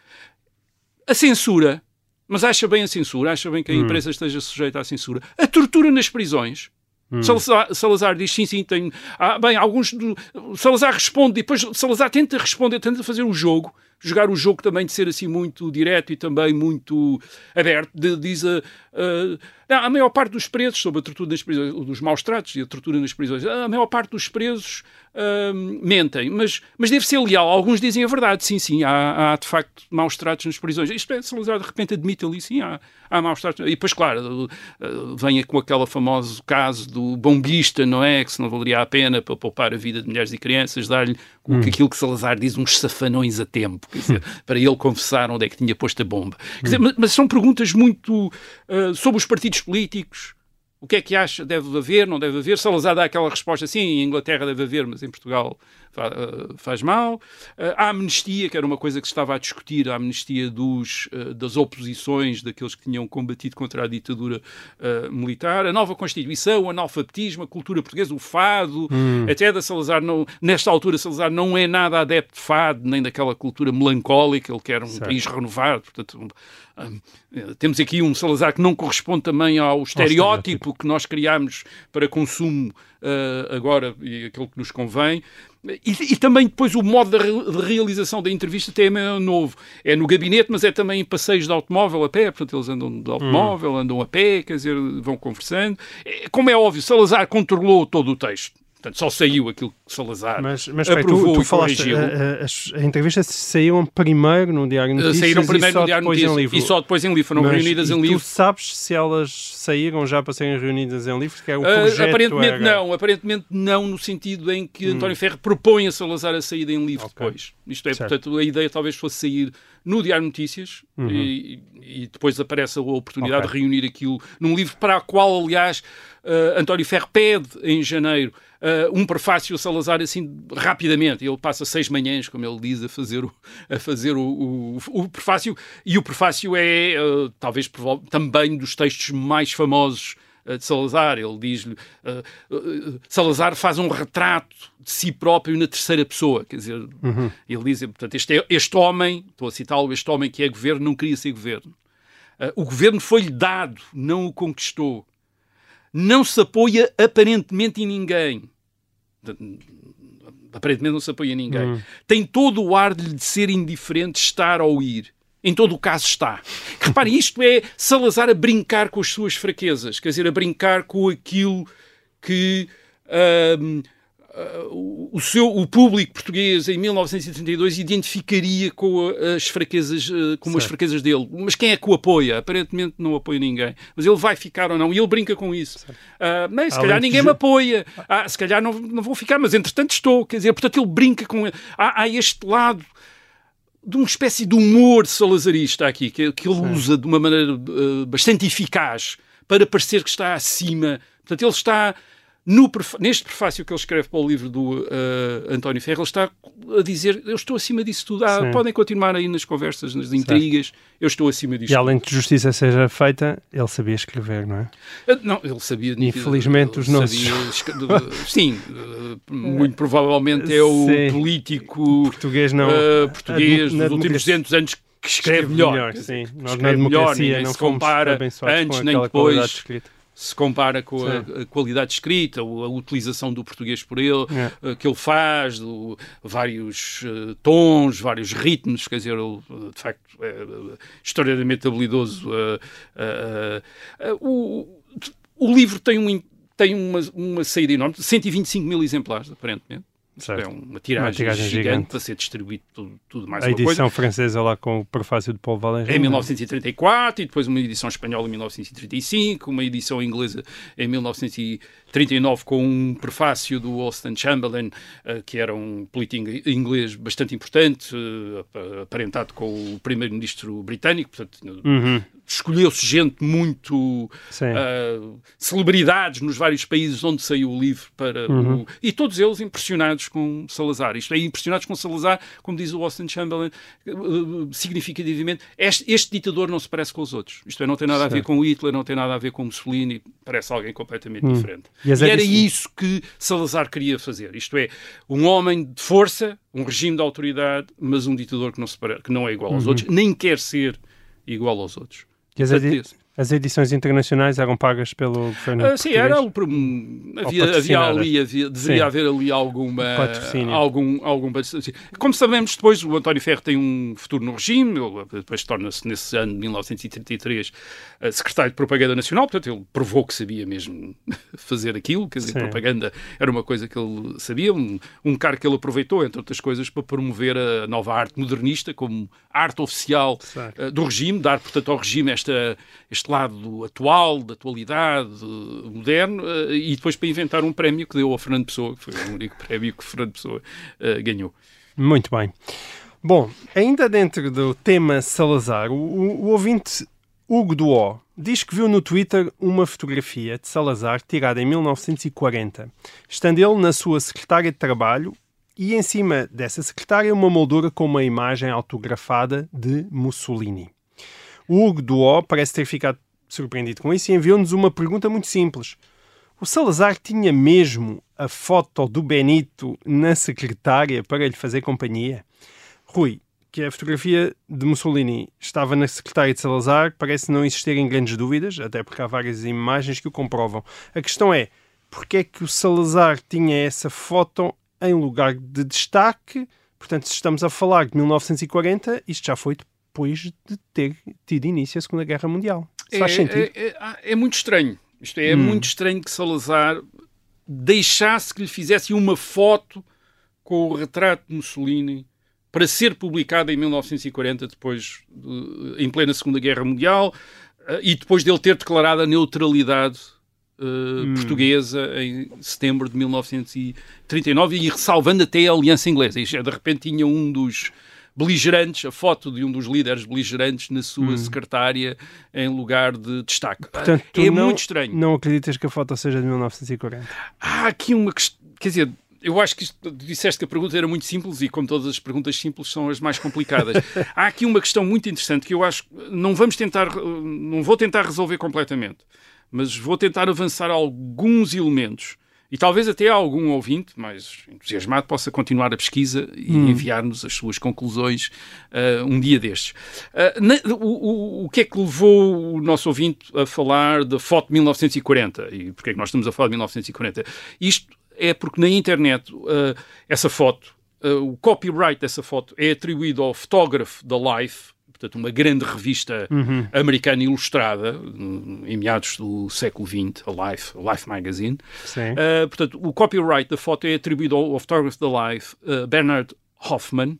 A censura, mas acha bem a censura, acha bem que a hum. imprensa esteja sujeita à censura. A tortura nas prisões. Hum. Salazar, Salazar, diz sim, sim, tem. Ah, bem, alguns. Do, Salazar responde, depois Salazar tenta responder, tenta fazer o jogo, jogar o jogo também de ser assim muito direto e também muito aberto. De, diz a. Uh, a maior parte dos presos, sobre a tortura nas prisões, dos maus tratos e a tortura nas prisões, a maior parte dos presos uh, mentem, mas, mas deve ser leal. Alguns dizem a verdade, sim, sim, há, há de facto maus tratos nas prisões. Isto é, Salazar de repente admite ali, sim, há, há maus tratos. E depois, claro, uh, vem com aquele famoso caso do bombista, não é? Que se não valeria a pena para poupar a vida de mulheres e crianças, dar-lhe hum. aquilo que Salazar diz, uns safanões a tempo, dizer, para ele confessar onde é que tinha posto a bomba. Dizer, mas, são perguntas muito uh, sobre os partidos políticos, o que é que acha? Deve haver, não deve haver? Salazar dá aquela resposta, sim, em Inglaterra deve haver, mas em Portugal faz mal. Eh, a amnistia, que era uma coisa que se estava a discutir, a amnistia dos, eh, das oposições, daqueles que tinham combatido contra a ditadura militar. A nova Constituição, o analfabetismo, a cultura portuguesa, o fado, hum. até da Salazar, não, nesta altura Salazar não é nada adepto de fado, nem daquela cultura melancólica, ele quer um certo. país renovado, portanto... Um, temos aqui um Salazar que não corresponde também ao estereótipo que nós criámos para consumo uh, agora e aquilo que nos convém. E, e, também depois o modo de realização da entrevista até é novo. É no gabinete, mas é também em passeios de automóvel a pé, portanto eles andam de automóvel, hum. andam a pé, quer dizer, vão conversando. É, como é óbvio, Salazar controlou todo o texto. Portanto, só saiu aquilo que Salazar mas, mas aprovou tu, tu falaste, a, a, a, entrevista saíram primeiro no Diário Notícias saíram primeiro no Diário Notícias em livro. e só depois em livro, foram mas, reunidas em livro. tu sabes se elas saíram já para serem reunidas em livro? Que é o projeto uh, aparentemente era... não, aparentemente não no sentido em que hum. António Ferro propõe a Salazar a saída em livro okay. depois. Isto é, certo. portanto, a ideia talvez fosse sair no Diário Notícias uhum. e, e, depois aparece a oportunidade okay. de reunir aquilo num livro para o qual, aliás, uh, António Ferro pede em janeiro uh, um prefácio a Salazar assim rapidamente. Ele passa seis manhãs, como ele diz, a fazer o, a fazer o, o, o prefácio. E o prefácio é, uh, talvez, também dos textos mais famosos de Salazar. Ele diz-lhe. Salazar faz um retrato de si próprio na terceira pessoa. Quer dizer, uhum. ele diz, portanto, este, é, este homem, estou a citá-lo, este homem que é governo não queria ser governo. o governo foi-lhe dado, não o conquistou não se apoia aparentemente em ninguém. Aparentemente não se apoia em ninguém. Hum. Tem todo o ar de lhe ser indiferente estar ou ir. Em todo o caso está. Repare, isto é Salazar a brincar com as suas fraquezas, quer dizer, a brincar com aquilo que uh, o, seu, o público português em 1932 identificaria com as fraquezas, uh, com as fraquezas dele. Mas quem é que o apoia? Aparentemente não apoia ninguém. Mas ele vai ficar ou não? E ele brinca com isso. Uh, mas, se calhar ninguém me apoia. Ah, se calhar não, não vou ficar, mas entretanto estou. Quer dizer, portanto ele brinca com... Há, há este lado de uma espécie de humor salazarista aqui, que, que ele Sim. usa de uma maneira uh, bastante eficaz para parecer que está acima. Portanto, ele está no, neste prefácio que ele escreve para o livro do uh, António Ferro, ele está a dizer: Eu estou acima disso tudo. Ah, podem continuar aí nas conversas, nas intrigas, certo. eu estou acima disso. E além de justiça seja feita, ele sabia escrever, não é? Uh, não, ele sabia. Infelizmente, os nossos. [laughs] sim, uh, muito provavelmente é o sim. político português, não, português dos últimos 200 anos que escreve, escreve melhor. melhor sim. Nós na democracia melhor, não se compara antes nem depois se compara com a, a, qualidade escrita, a utilização do português por ele, é. que ele faz, do, vários uh, tons, vários ritmos, quer dizer, ele, de facto, é, extraordinariamente habilidoso. Uh, uh, o, o livro tem, um, tem uma, uma saída enorme, 125 mil exemplares, aparentemente. Isto é Certo. uma tiragem, tiragem gigante, gigante. para ser distribuído tudo, tudo mais A uma coisa. edição francesa lá com o prefácio de Paul Valéry. Em 1934 e depois uma edição espanhola em 1935, uma edição inglesa em 1939 com um prefácio do Austin Chamberlain, eh, que era um político ing- inglês bastante importante, eh, ap- aparentado com o primeiro-ministro britânico, portanto Uhum, escolheu-se gente muito ah, celebridades nos vários países onde saiu o livro para Uhum. o, e todos eles impressionados com Salazar. Isto é, impressionados com Salazar, como diz o Austin Chamberlain, eh, significativamente, este, este ditador não se parece com os outros. Isto é, não tem nada a ver Certo. com Hitler, não tem nada a ver com Mussolini, parece alguém completamente diferente. Hum. E E era isso que Salazar queria fazer. Isto é, um homem de força, um regime de autoridade, mas um ditador que não, se que não é igual aos Uhum. outros, nem quer ser igual aos outros. E as, Portanto, edi- esse- as edições internacionais eram pagas pelo governo Ah, sim, era o, havia, havia ali, havia, deveria Sim. haver ali alguma Patrocínio. algum algum patrocínio. Como sabemos depois o António Ferro tem um futuro no regime, ele depois torna-se nesse ano de 1933 eh, secretário de propaganda nacional, portanto ele provou que sabia mesmo [laughs] fazer aquilo, quer dizer, Sim. propaganda era uma coisa que ele sabia, um, um cargo que ele aproveitou entre outras coisas para promover a nova arte modernista como arte oficial Certo. eh, do regime, dar, portanto, ao regime esta, este lado atual, da atualidade, eh, moderno, eh, e depois para inventar um prémio que deu ao Fernando Pessoa, que foi o único [laughs] prémio que Fernando Pessoa eh, ganhou. Muito bem. Bom, ainda dentro do tema Salazar, o, o- o ouvinte Hugo Duó diz que viu no Twitter uma fotografia de Salazar tirada em 1940, estando ele na sua secretária de trabalho e em cima dessa secretária uma moldura com uma imagem autografada de Mussolini. O Hugo Duó parece ter ficado surpreendido com isso e enviou-nos uma pergunta muito simples. O Salazar tinha mesmo a foto do Benito na secretária para lhe fazer companhia? Rui, que a fotografia de Mussolini estava na secretária de Salazar, parece não existirem grandes dúvidas, até porque há várias imagens que o comprovam. A questão é, porque é que o Salazar tinha essa foto em lugar de destaque? Portanto, se estamos a falar de 1940, isto já foi depois de ter tido início a Segunda Guerra Mundial. Isso faz é, sentido? É, é- é muito estranho. Isto é, é Hum. muito estranho que Salazar deixasse que lhe fizessem uma foto com o retrato de Mussolini para ser publicada em 1940, depois de- em plena Segunda Guerra Mundial, eh, e depois dele ter declarado a neutralidade eh, Hum. portuguesa em setembro de 1939 e ressalvando até a aliança inglesa. Isto é, de repente tinha um dos beligerantes, a foto de um dos líderes beligerantes na sua secretária em lugar de destaque. Hum. Portanto, é não, muito estranho. Não acreditas que a foto seja de 1940? Há aqui uma questão. Quer dizer, eu acho que isto, disseste que a pergunta era muito simples e, como todas as perguntas simples, são as mais complicadas. [laughs] Há aqui uma questão muito interessante que eu acho que não vamos tentar, não vou tentar resolver completamente, mas vou tentar avançar alguns elementos. E talvez até algum ouvinte mais entusiasmado possa continuar a pesquisa e enviar-nos as suas conclusões ah, um dia destes. Ah, na- o, o- o que é que levou o nosso ouvinte a falar da foto de 1940? E porquê é que nós estamos a falar de 1940? Isto é porque na internet ah, essa foto, ah, o copyright dessa foto é atribuído ao fotógrafo da Life, portanto, uma grande revista americana ilustrada, em meados do século XX, a Life, a Life Magazine. Uh, portanto, o copyright da foto é atribuído ao, ao fotógrafo da Life, uh, Bernard Hoffman,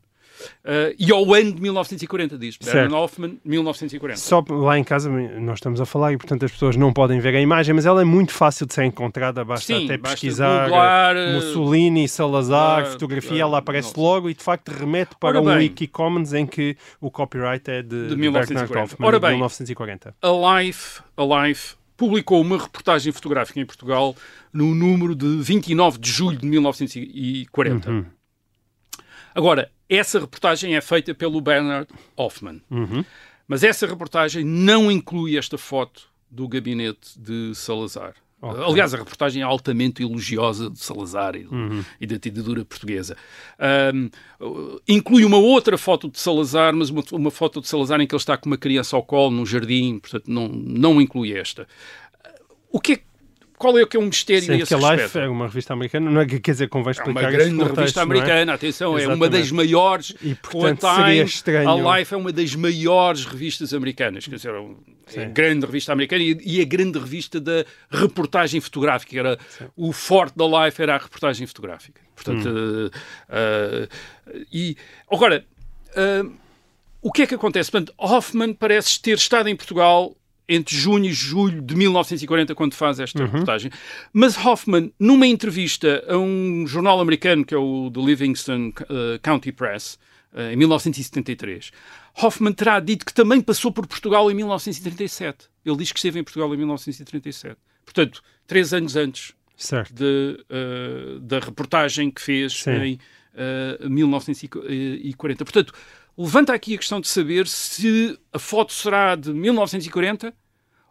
uh, e ao ano de 1940, diz. Bernard Certo. Hoffman, 1940. Só lá em casa nós estamos a falar e, portanto, as pessoas não podem ver a imagem, mas ela é muito fácil de ser encontrada. Basta Sim, até basta pesquisar googlar, eh, eh, Mussolini, Salazar, ah, fotografia, ah, ela aparece não. logo e, de facto, remete para Ora um bem. Wikicommons em que o copyright é de, De de 1940. Bernard Hoffman, Ora de bem. 1940. A Life, a Life publicou uma reportagem fotográfica em Portugal no número de 29 de julho de 1940. Uhum. Agora, essa reportagem é feita pelo Bernard Hoffman. Uhum. Mas essa reportagem não inclui esta foto do gabinete de Salazar. Ok. Aliás, a reportagem é altamente elogiosa de Salazar e, Uhum. e da ditadura portuguesa. Uh, inclui uma outra foto de Salazar, mas uma, uma foto de Salazar em que ele está com uma criança ao colo num jardim, portanto não, não inclui esta. O que é, qual é o que é um mistério Sendo a que esse a Life respeito? é uma revista americana, não é? que- Quer dizer, convém É explicar uma este grande contexto, revista é? americana, atenção, é uma Exatamente. das maiores. E, portanto, a seria Time, estranho. A Life é uma das maiores revistas americanas. Quer dizer, É a grande revista americana e, e a grande revista da reportagem fotográfica. Era, o forte da Life era a reportagem fotográfica. Portanto, uh, uh, e agora, uh, o que é que acontece? Portanto, Hoffman parece ter estado em Portugal entre junho e julho de 1940, quando faz esta reportagem. Mas Hoffman, numa entrevista a um jornal americano, que é o The Livingston uh, County Press, uh, em 1973, Hoffman terá dito que também passou por Portugal em 1937. Ele diz que esteve em Portugal em 1937. Portanto, três anos antes de, uh, da reportagem que fez Sim. em 1940. Portanto, levanta aqui a questão de saber se a foto será de 1940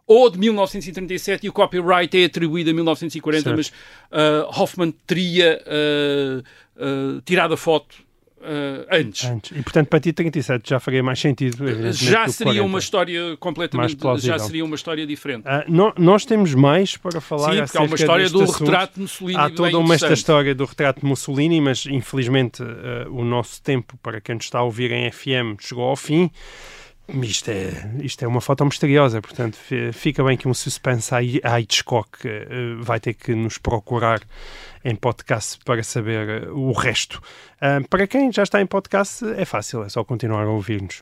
ou de 1937 e o copyright é atribuído a 1940, certo. mas uh, Hoffman teria uh, uh, tirado a foto Uh, antes. antes. E portanto, para ti, 37 já faria mais sentido. Já seria uma história completamente. Já seria uma história diferente. Uh, nós temos mais para falar. Sim, porque há uma história do assunto. retrato de Mussolini. Há toda uma esta história do retrato de Mussolini, mas infelizmente uh, o nosso tempo, para quem nos está a ouvir em FM, chegou ao fim. Isto é, isto é uma foto misteriosa, portanto, fica bem que um suspense a Hitchcock vai ter que nos procurar em podcast para saber uh, o resto. Uh, para quem já está em podcast, é fácil, é só continuar a ouvir-nos.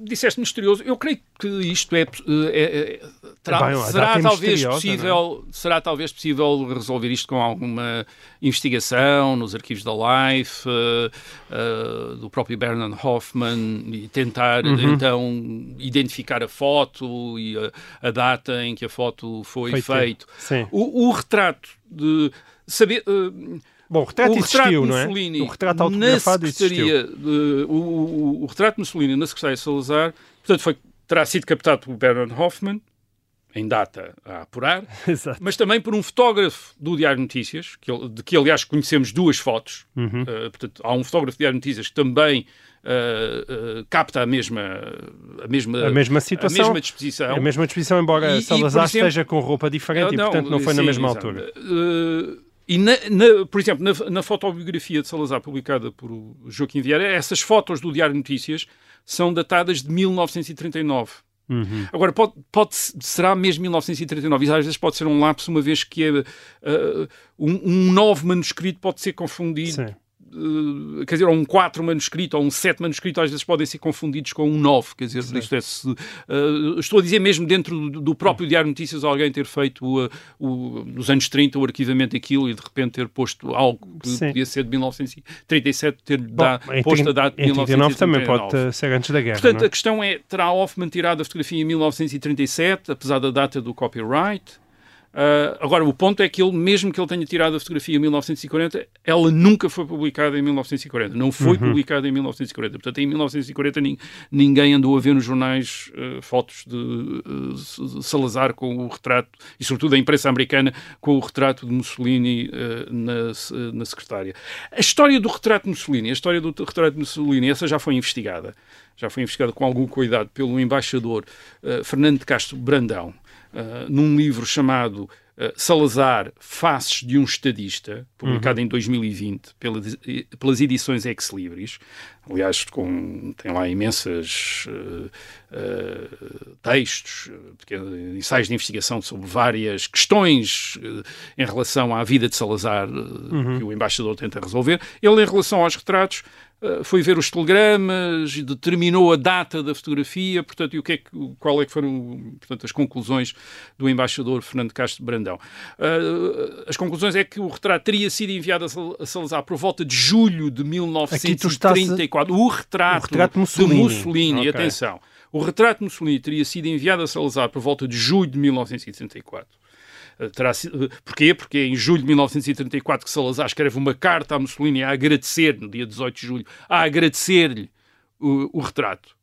Disseste misterioso. Eu creio que isto é, é, é terá, Bem, será talvez é? possível, é? será talvez possível resolver isto com alguma investigação nos arquivos da Life, uh, uh, do próprio Bernard Hoffman e tentar uhum. então identificar a foto e a, a, data em que a foto foi feita. O, o, retrato de saber. Uh, Bom, o retrato, o retrato existiu, Mussolini, não é? O retrato autografado existiu. De, o, o, o, retrato de Mussolini na Secretaria de Salazar, portanto, foi, terá sido captado por Bernard Hoffman, em data a apurar, [laughs] Exato. mas também por um fotógrafo do Diário de Notícias, que, de que aliás conhecemos duas fotos. Uhum. Uh, portanto, há um fotógrafo do Diário de Notícias que também uh, uh, capta a mesma, a mesma, a mesma situação, a mesma disposição. A mesma disposição, embora e, Salazar e, exemplo, esteja com roupa diferente não, e, portanto, não foi sim, na mesma exato. altura. E, na, na, por exemplo, na, na, fotobiografia de Salazar, publicada por Joaquim Vieira, essas fotos do Diário de Notícias são datadas de 1939. Uhum. Agora, pode, pode, será mesmo 1939? E às vezes pode ser um lapso, uma vez que é, uh, um, um, novo manuscrito pode ser confundido. Sim quer dizer, ou um 4 manuscrito ou um 7 manuscrito, às vezes podem ser confundidos com um 9. Quer dizer, é, se, uh, estou a dizer mesmo dentro do, do próprio Diário de Notícias alguém ter feito uh, o, nos anos 30 o arquivamento daquilo e de repente ter posto algo que Sim. podia ser de 1937, ter Bom, dá, posto a data de 1939. também pode ser antes da guerra. Portanto, é? a questão é: terá Hoffman tirado a fotografia em 1937, apesar da data do copyright? Uh, agora, o ponto é que ele, mesmo que ele tenha tirado a fotografia em 1940, ela nunca foi publicada em 1940. Não foi uhum. publicada em 1940. Portanto, em 1940 ninguém andou a ver nos jornais uh, fotos de uh, Salazar com o retrato, e sobretudo a imprensa americana, com o retrato de Mussolini na, na secretária. A história do retrato de Mussolini, a história do retrato de Mussolini, essa já foi investigada. Já foi investigada com algum cuidado pelo embaixador Fernando de Castro Brandão. Uh, num livro chamado uh, Salazar, Faces de um Estadista, publicado uhum. em 2020 pelas, pelas edições Ex Libris. Aliás, com, tem lá imensas uh, textos, ensaios de investigação sobre várias questões em relação à vida de Salazar uhum. que o embaixador tenta resolver. Ele, em relação aos retratos, eh, foi ver os telegramas, determinou a data da fotografia, portanto, e o que é que, qual é que foram portanto, as conclusões do embaixador Fernando Castro Brandão. Uh, as conclusões é que o retrato teria sido enviado a Salazar por volta de julho de 1934. O retrato, o retrato de Mussolini, de Mussolini okay. atenção, o retrato de Mussolini teria sido enviado a Salazar por volta de julho de 1934. Eh, terá sido, eh, porquê? Porque é em julho de 1934 que Salazar escreve uma carta a Mussolini a agradecer, no dia 18 de julho, a agradecer-lhe o, o retrato.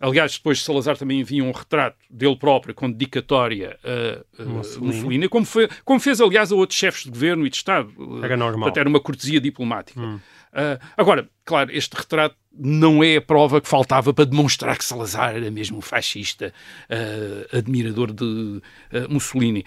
Aliás, depois Salazar também envia um retrato dele próprio com dedicatória a, a Mussolini, Mussolini como, foi, como, fez, aliás, a outros chefes de governo e de Estado. Era normal. Portanto, era uma cortesia diplomática. Hum. Uh, agora, claro, este retrato não é a prova que faltava para demonstrar que Salazar era mesmo fascista, uh, admirador de uh, Mussolini.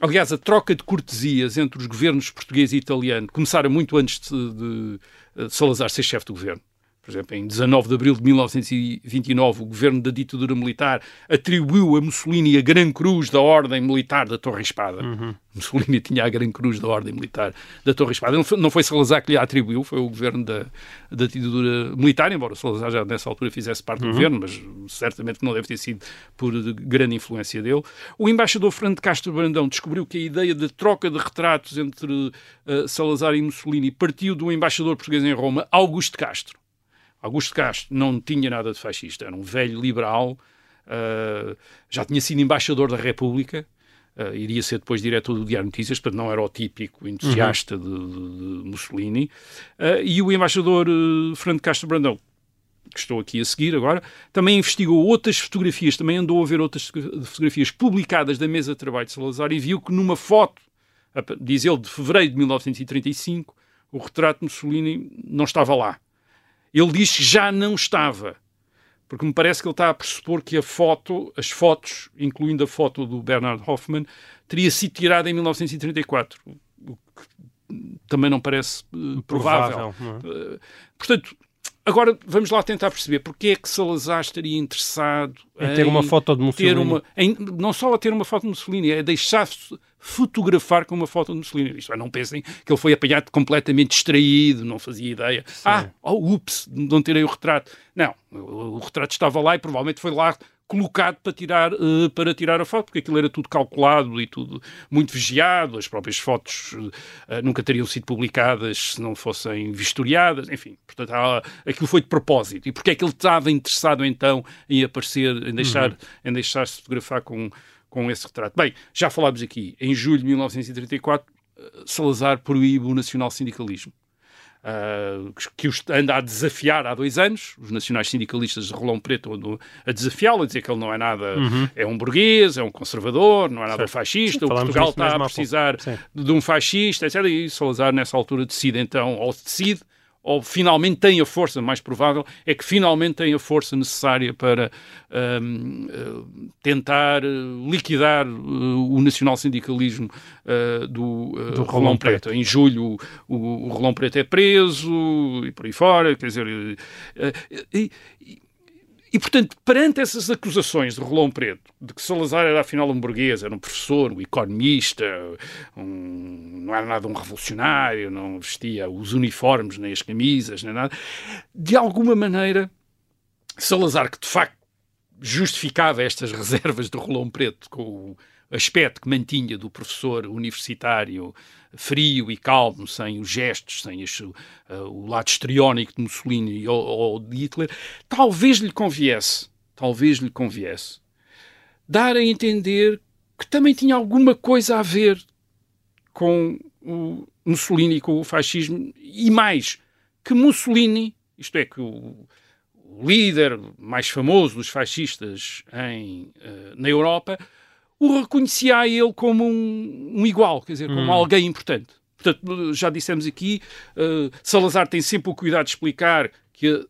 Aliás, a troca de cortesias entre os governos português e italiano começara muito antes de, de, de Salazar ser chefe do governo. Por exemplo, em 19 de abril de 1929, o governo da ditadura militar atribuiu a Mussolini a Gran Cruz da Ordem Militar da Torre Espada. Uhum. Mussolini tinha a Gran Cruz da Ordem Militar da Torre Espada. Não foi, não foi Salazar que lhe a atribuiu, foi o governo da, da ditadura militar, embora Salazar já nessa altura fizesse parte do uhum. governo, mas certamente não deve ter sido por grande influência dele. O embaixador Fernando Castro Brandão descobriu que a ideia de troca de retratos entre uh, Salazar e Mussolini partiu do embaixador português em Roma, Augusto Castro. Augusto Castro não tinha nada de fascista, era um velho liberal, uh, já tinha sido embaixador da República, uh, iria ser depois diretor do Diário Notícias, portanto não era o típico entusiasta uhum. de, de, Mussolini. Uh, e o embaixador Fernando Castro Brandão, que estou aqui a seguir agora, também investigou outras fotografias, também andou a ver outras fotografias publicadas da mesa de trabalho de Salazar e viu que numa foto, diz ele, de fevereiro de 1935, o retrato de Mussolini não estava lá. Ele diz que já não estava, porque me parece que ele está a pressupor que a foto, as fotos, incluindo a foto do Bernard Hoffman, teria sido tirada em 1934, o que também não parece uh, provável. provável é? uh, portanto, Agora vamos lá tentar perceber porque é que Salazar estaria interessado em, em ter uma foto de Mussolini. Uma, em, não só a ter uma foto de Mussolini, é deixar-se fotografar com uma foto de Mussolini. Isto é, não pensem que ele foi apanhado completamente distraído, não fazia ideia. Sim. Ah, oh, ups, não tirei o retrato. Não, o, o retrato estava lá e provavelmente foi lá colocado para tirar, uh, para tirar a foto, porque aquilo era tudo calculado e tudo muito vigiado, as próprias fotos uh, nunca teriam sido publicadas se não fossem vistoriadas, enfim, portanto há, aquilo foi de propósito. E porque é que ele estava interessado então em aparecer, em deixar, uhum. em deixar-se fotografar com, com esse retrato? Bem, já falámos aqui, em julho de 1934, Salazar proíbe o nacional sindicalismo uh, que os anda a desafiar há dois anos. Os nacionais sindicalistas de Rolão Preto andam a desafiá-lo, a dizer que ele não é nada, uhum. é um burguês, é um conservador, não é nada certo. fascista. Sim, o Portugal está a precisar de um fascista, etc. E Salazar, nessa altura, decide então, ou decide, ou finalmente tem a força, mais provável, é que finalmente tem a força necessária para um, uh, tentar uh, liquidar uh, o nacional-sindicalismo uh, do, uh, do Rolão Preto. Preto. Em julho o, o Rolão Preto é preso e por aí fora, quer dizer... Uh, e, e, portanto, perante essas acusações de Rolão Preto, de que Salazar era afinal um burguês, era um professor, um economista, um, não era nada um revolucionário, não vestia os uniformes, nem as camisas, nem nada, de alguma maneira, Salazar, que de facto justificava estas reservas de Rolão Preto com o aspecto que mantinha do professor universitário frio e calmo, sem os gestos, sem uh, o lado histriónico de Mussolini ou, ou, de Hitler, talvez lhe conviesse, talvez lhe conviesse, dar a entender que também tinha alguma coisa a ver com o Mussolini, com o fascismo, e mais, que Mussolini, isto é, que o, o líder mais famoso dos fascistas em, uh, na Europa, o reconhecia a ele como um, um igual, quer dizer, como hum. alguém importante. Portanto, já dissemos aqui, uh, Salazar tem sempre o cuidado de explicar que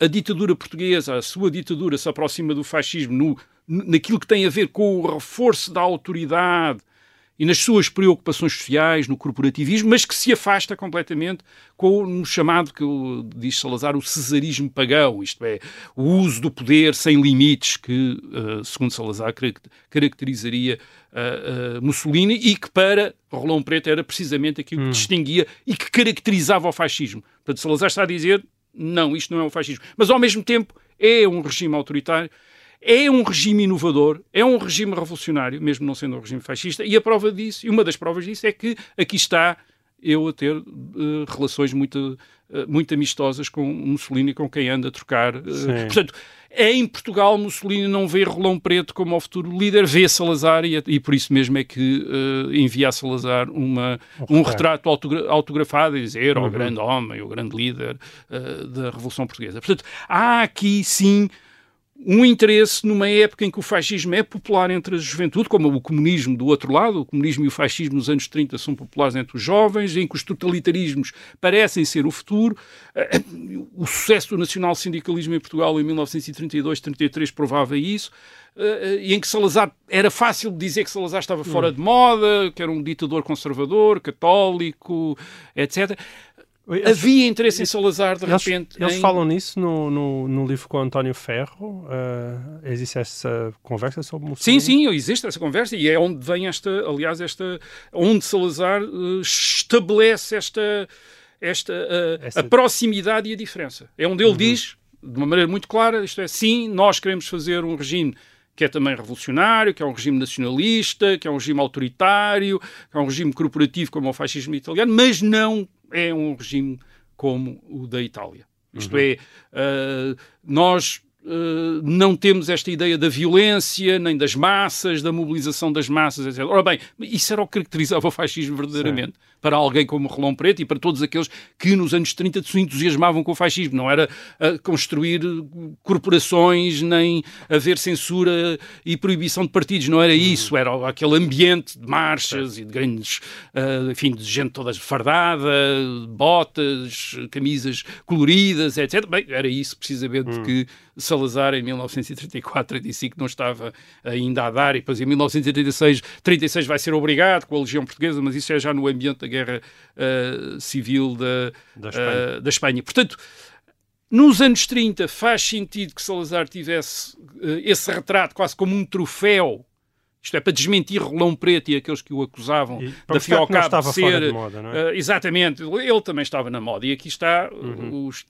a, a, ditadura portuguesa, a sua ditadura, se aproxima do fascismo no, naquilo que tem a ver com o reforço da autoridade e nas suas preocupações sociais, no corporativismo, mas que se afasta completamente com o chamado, que diz Salazar, o cesarismo pagão, isto é, o uso do poder sem limites, que, uh, segundo Salazar, caracterizaria uh, uh, Mussolini e que para Rolão Preto era precisamente aquilo que hum. distinguia e que caracterizava o fascismo. Portanto, Salazar está a dizer, não, isto não é o fascismo. Mas, ao mesmo tempo, é um regime autoritário é um regime inovador, é um regime revolucionário, mesmo não sendo um regime fascista, e a prova disso, e uma das provas disso é que aqui está eu a ter uh, relações muito, uh, muito amistosas com Mussolini, com quem anda a trocar. Uh, portanto, é em Portugal Mussolini não vê Rolão Preto como o futuro líder, vê Salazar e, e por isso mesmo é que envia a Salazar uma, um retrato autografado e dizer uhum. o grande homem, o grande líder da Revolução Portuguesa. Portanto, há aqui sim um interesse numa época em que o fascismo é popular entre a juventude, como o comunismo do outro lado, o comunismo e o fascismo nos anos 30 são populares entre os jovens, em que os totalitarismos parecem ser o futuro. Eh, o sucesso do nacional-sindicalismo em Portugal em 1932-33 provava isso. Eh, e em que Salazar era fácil dizer que Salazar estava fora hum. de moda, que era um ditador conservador, católico, etc Eles, Havia interesse em Salazar, de eles, repente. eles em- falam nisso no, no, no livro com o António Ferro. Uh, existe essa conversa sobre Sim, Mussolini? sim, existe essa conversa e é onde vem esta, aliás, esta, onde Salazar eh, estabelece esta, esta eh, Essa- a proximidade e a diferença. É onde ele diz, de uma maneira muito clara, isto é, sim, nós queremos fazer um regime que é também revolucionário, que é um regime nacionalista, que é um regime autoritário, que é um regime corporativo como o fascismo italiano, mas não é um regime como o da Itália. Isto é, eh, nós eh, não temos esta ideia da violência, nem das massas, da mobilização das massas, etc. Ora bem, isso era o que caracterizava o fascismo verdadeiramente. Para alguém como Rolão Preto e para todos aqueles que nos anos 30 se entusiasmavam com o fascismo. Não era eh, construir corporações, nem haver censura e proibição de partidos. Não era isso. Era aquele ambiente de marchas e de grandes, eh, enfim, de gente toda fardada, botas, camisas coloridas, etc. Bem, era isso precisamente que Salazar em 1934 disse que não estava ainda a dar e depois em 1936 36 vai ser obrigado com a Legião Portuguesa, mas isso é já no ambiente da guerra eh, civil da, Da Espanha. eh, da Espanha. Portanto, nos anos 30 faz sentido que Salazar tivesse eh, esse retrato quase como um troféu, isto é, para desmentir Rolão Preto e aqueles que o acusavam E da estava de fora ser... de moda, não é? eh, exatamente, ele também estava na moda e aqui está Uhum. os,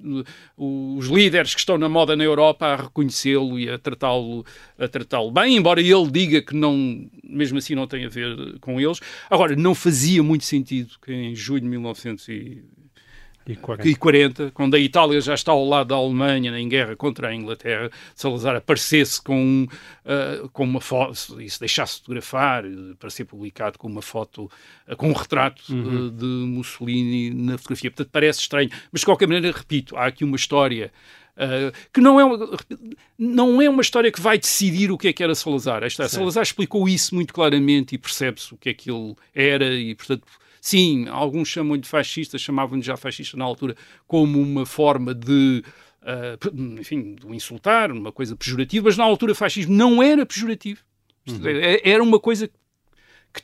os líderes que estão na moda na Europa a reconhecê-lo e a tratá-lo a tratá-lo bem, embora ele diga que não, mesmo assim não tem a ver com eles. Agora, não fazia muito sentido que em junho de 1940 E 40. e 40, quando a Itália já está ao lado da Alemanha em guerra contra a Inglaterra, Salazar aparecesse com, ah, com uma foto, e se deixasse fotografar eh, para ser publicado com uma foto, ah, com um retrato eh, de Mussolini na fotografia. Portanto, parece estranho. Mas, de qualquer maneira, repito, há aqui uma história ah, que não é, uma, não é uma história que vai decidir o que é que era Salazar. Esta, Salazar explicou isso muito claramente e percebe-se o que é que ele era e, portanto, sim, alguns chamam-lhe de fascista, chamavam-lhe já fascista na altura, como uma forma de, ah, enfim, de o insultar, uma coisa pejorativa, mas na altura fascismo não era pejorativo. Isto é, Era uma coisa que,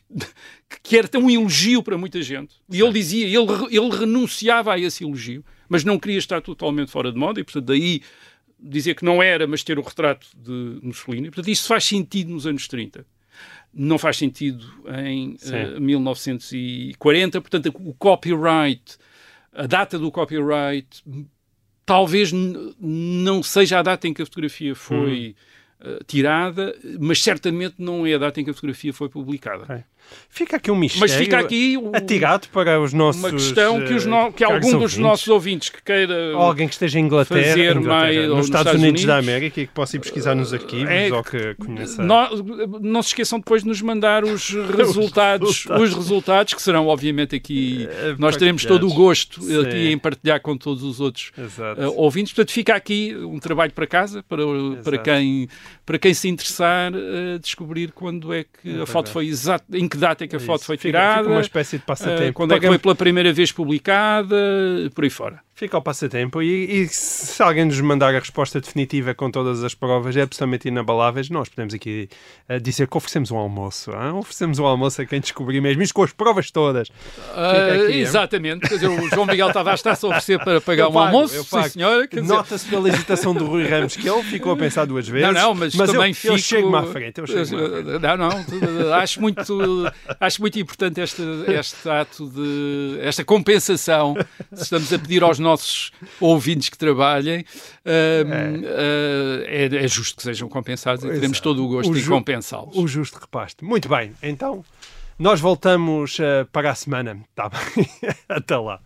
que era um elogio para muita gente. E ele dizia, ele, ele renunciava a esse elogio, mas não queria estar totalmente fora de moda, e portanto daí dizer que não era, mas ter o retrato de Mussolini. Portanto, isso faz sentido nos anos 30. Não faz sentido em Sim. eh, 1940. Portanto, o copyright, a data do copyright, talvez não seja a data em que a fotografia foi eh, tirada, mas certamente não é a data em que a fotografia foi publicada. Fica aqui um mistério Mas fica aqui o- atirado para os nossos uma questão que, os no- que eh, algum caros dos ouvintes. nossos ouvintes que queira Ou alguém que esteja em Inglaterra, fazer Inglaterra, nos nos Estados, Estados Unidos, da Unidos, América e que possa ir pesquisar nos arquivos é ou que conheça. Não, não se esqueçam depois de nos mandar os [laughs] resultados, os resultados, que serão obviamente aqui. Eh, Nós teremos todo o gosto Sim. aqui em partilhar com todos os outros Exato. eh, ouvintes. Portanto, fica aqui um trabalho para casa, para, para, quem, para quem se interessar, eh, descobrir quando é que a foto foi exata, que data é que a foto Isso. foi tirada. Fica uma espécie de eh, passatempo. quando é que foi pela primeira vez publicada, por aí fora. Fica ao passatempo e, e se alguém nos mandar a resposta definitiva com todas as provas é absolutamente inabaláveis, nós podemos aqui eh, dizer que oferecemos um almoço. ah? Oferecemos um almoço a quem descobrir mesmo, isto com as provas todas. Ah, aqui, exatamente, quer dizer, o João Miguel Tavares está-se a oferecer para [laughs] pagar Eu um pago, almoço, eu sim senhora. Nota-se pela hesitação do Rui Ramos que ele ficou a pensar duas vezes. Não, não, mas, eu, também fico... eu chego-me à frente. Eu frente. Não, não, acho muito, acho muito importante este, este ato de, esta compensação, se estamos a pedir aos nossos ouvintes que trabalhem, hum, ah, é, é justo que sejam compensados e teremos Exato. todo o gosto O em compensá-los. O justo repasto. Muito bem, então nós voltamos eh, para a semana. Tá bem? [laughs] Até lá.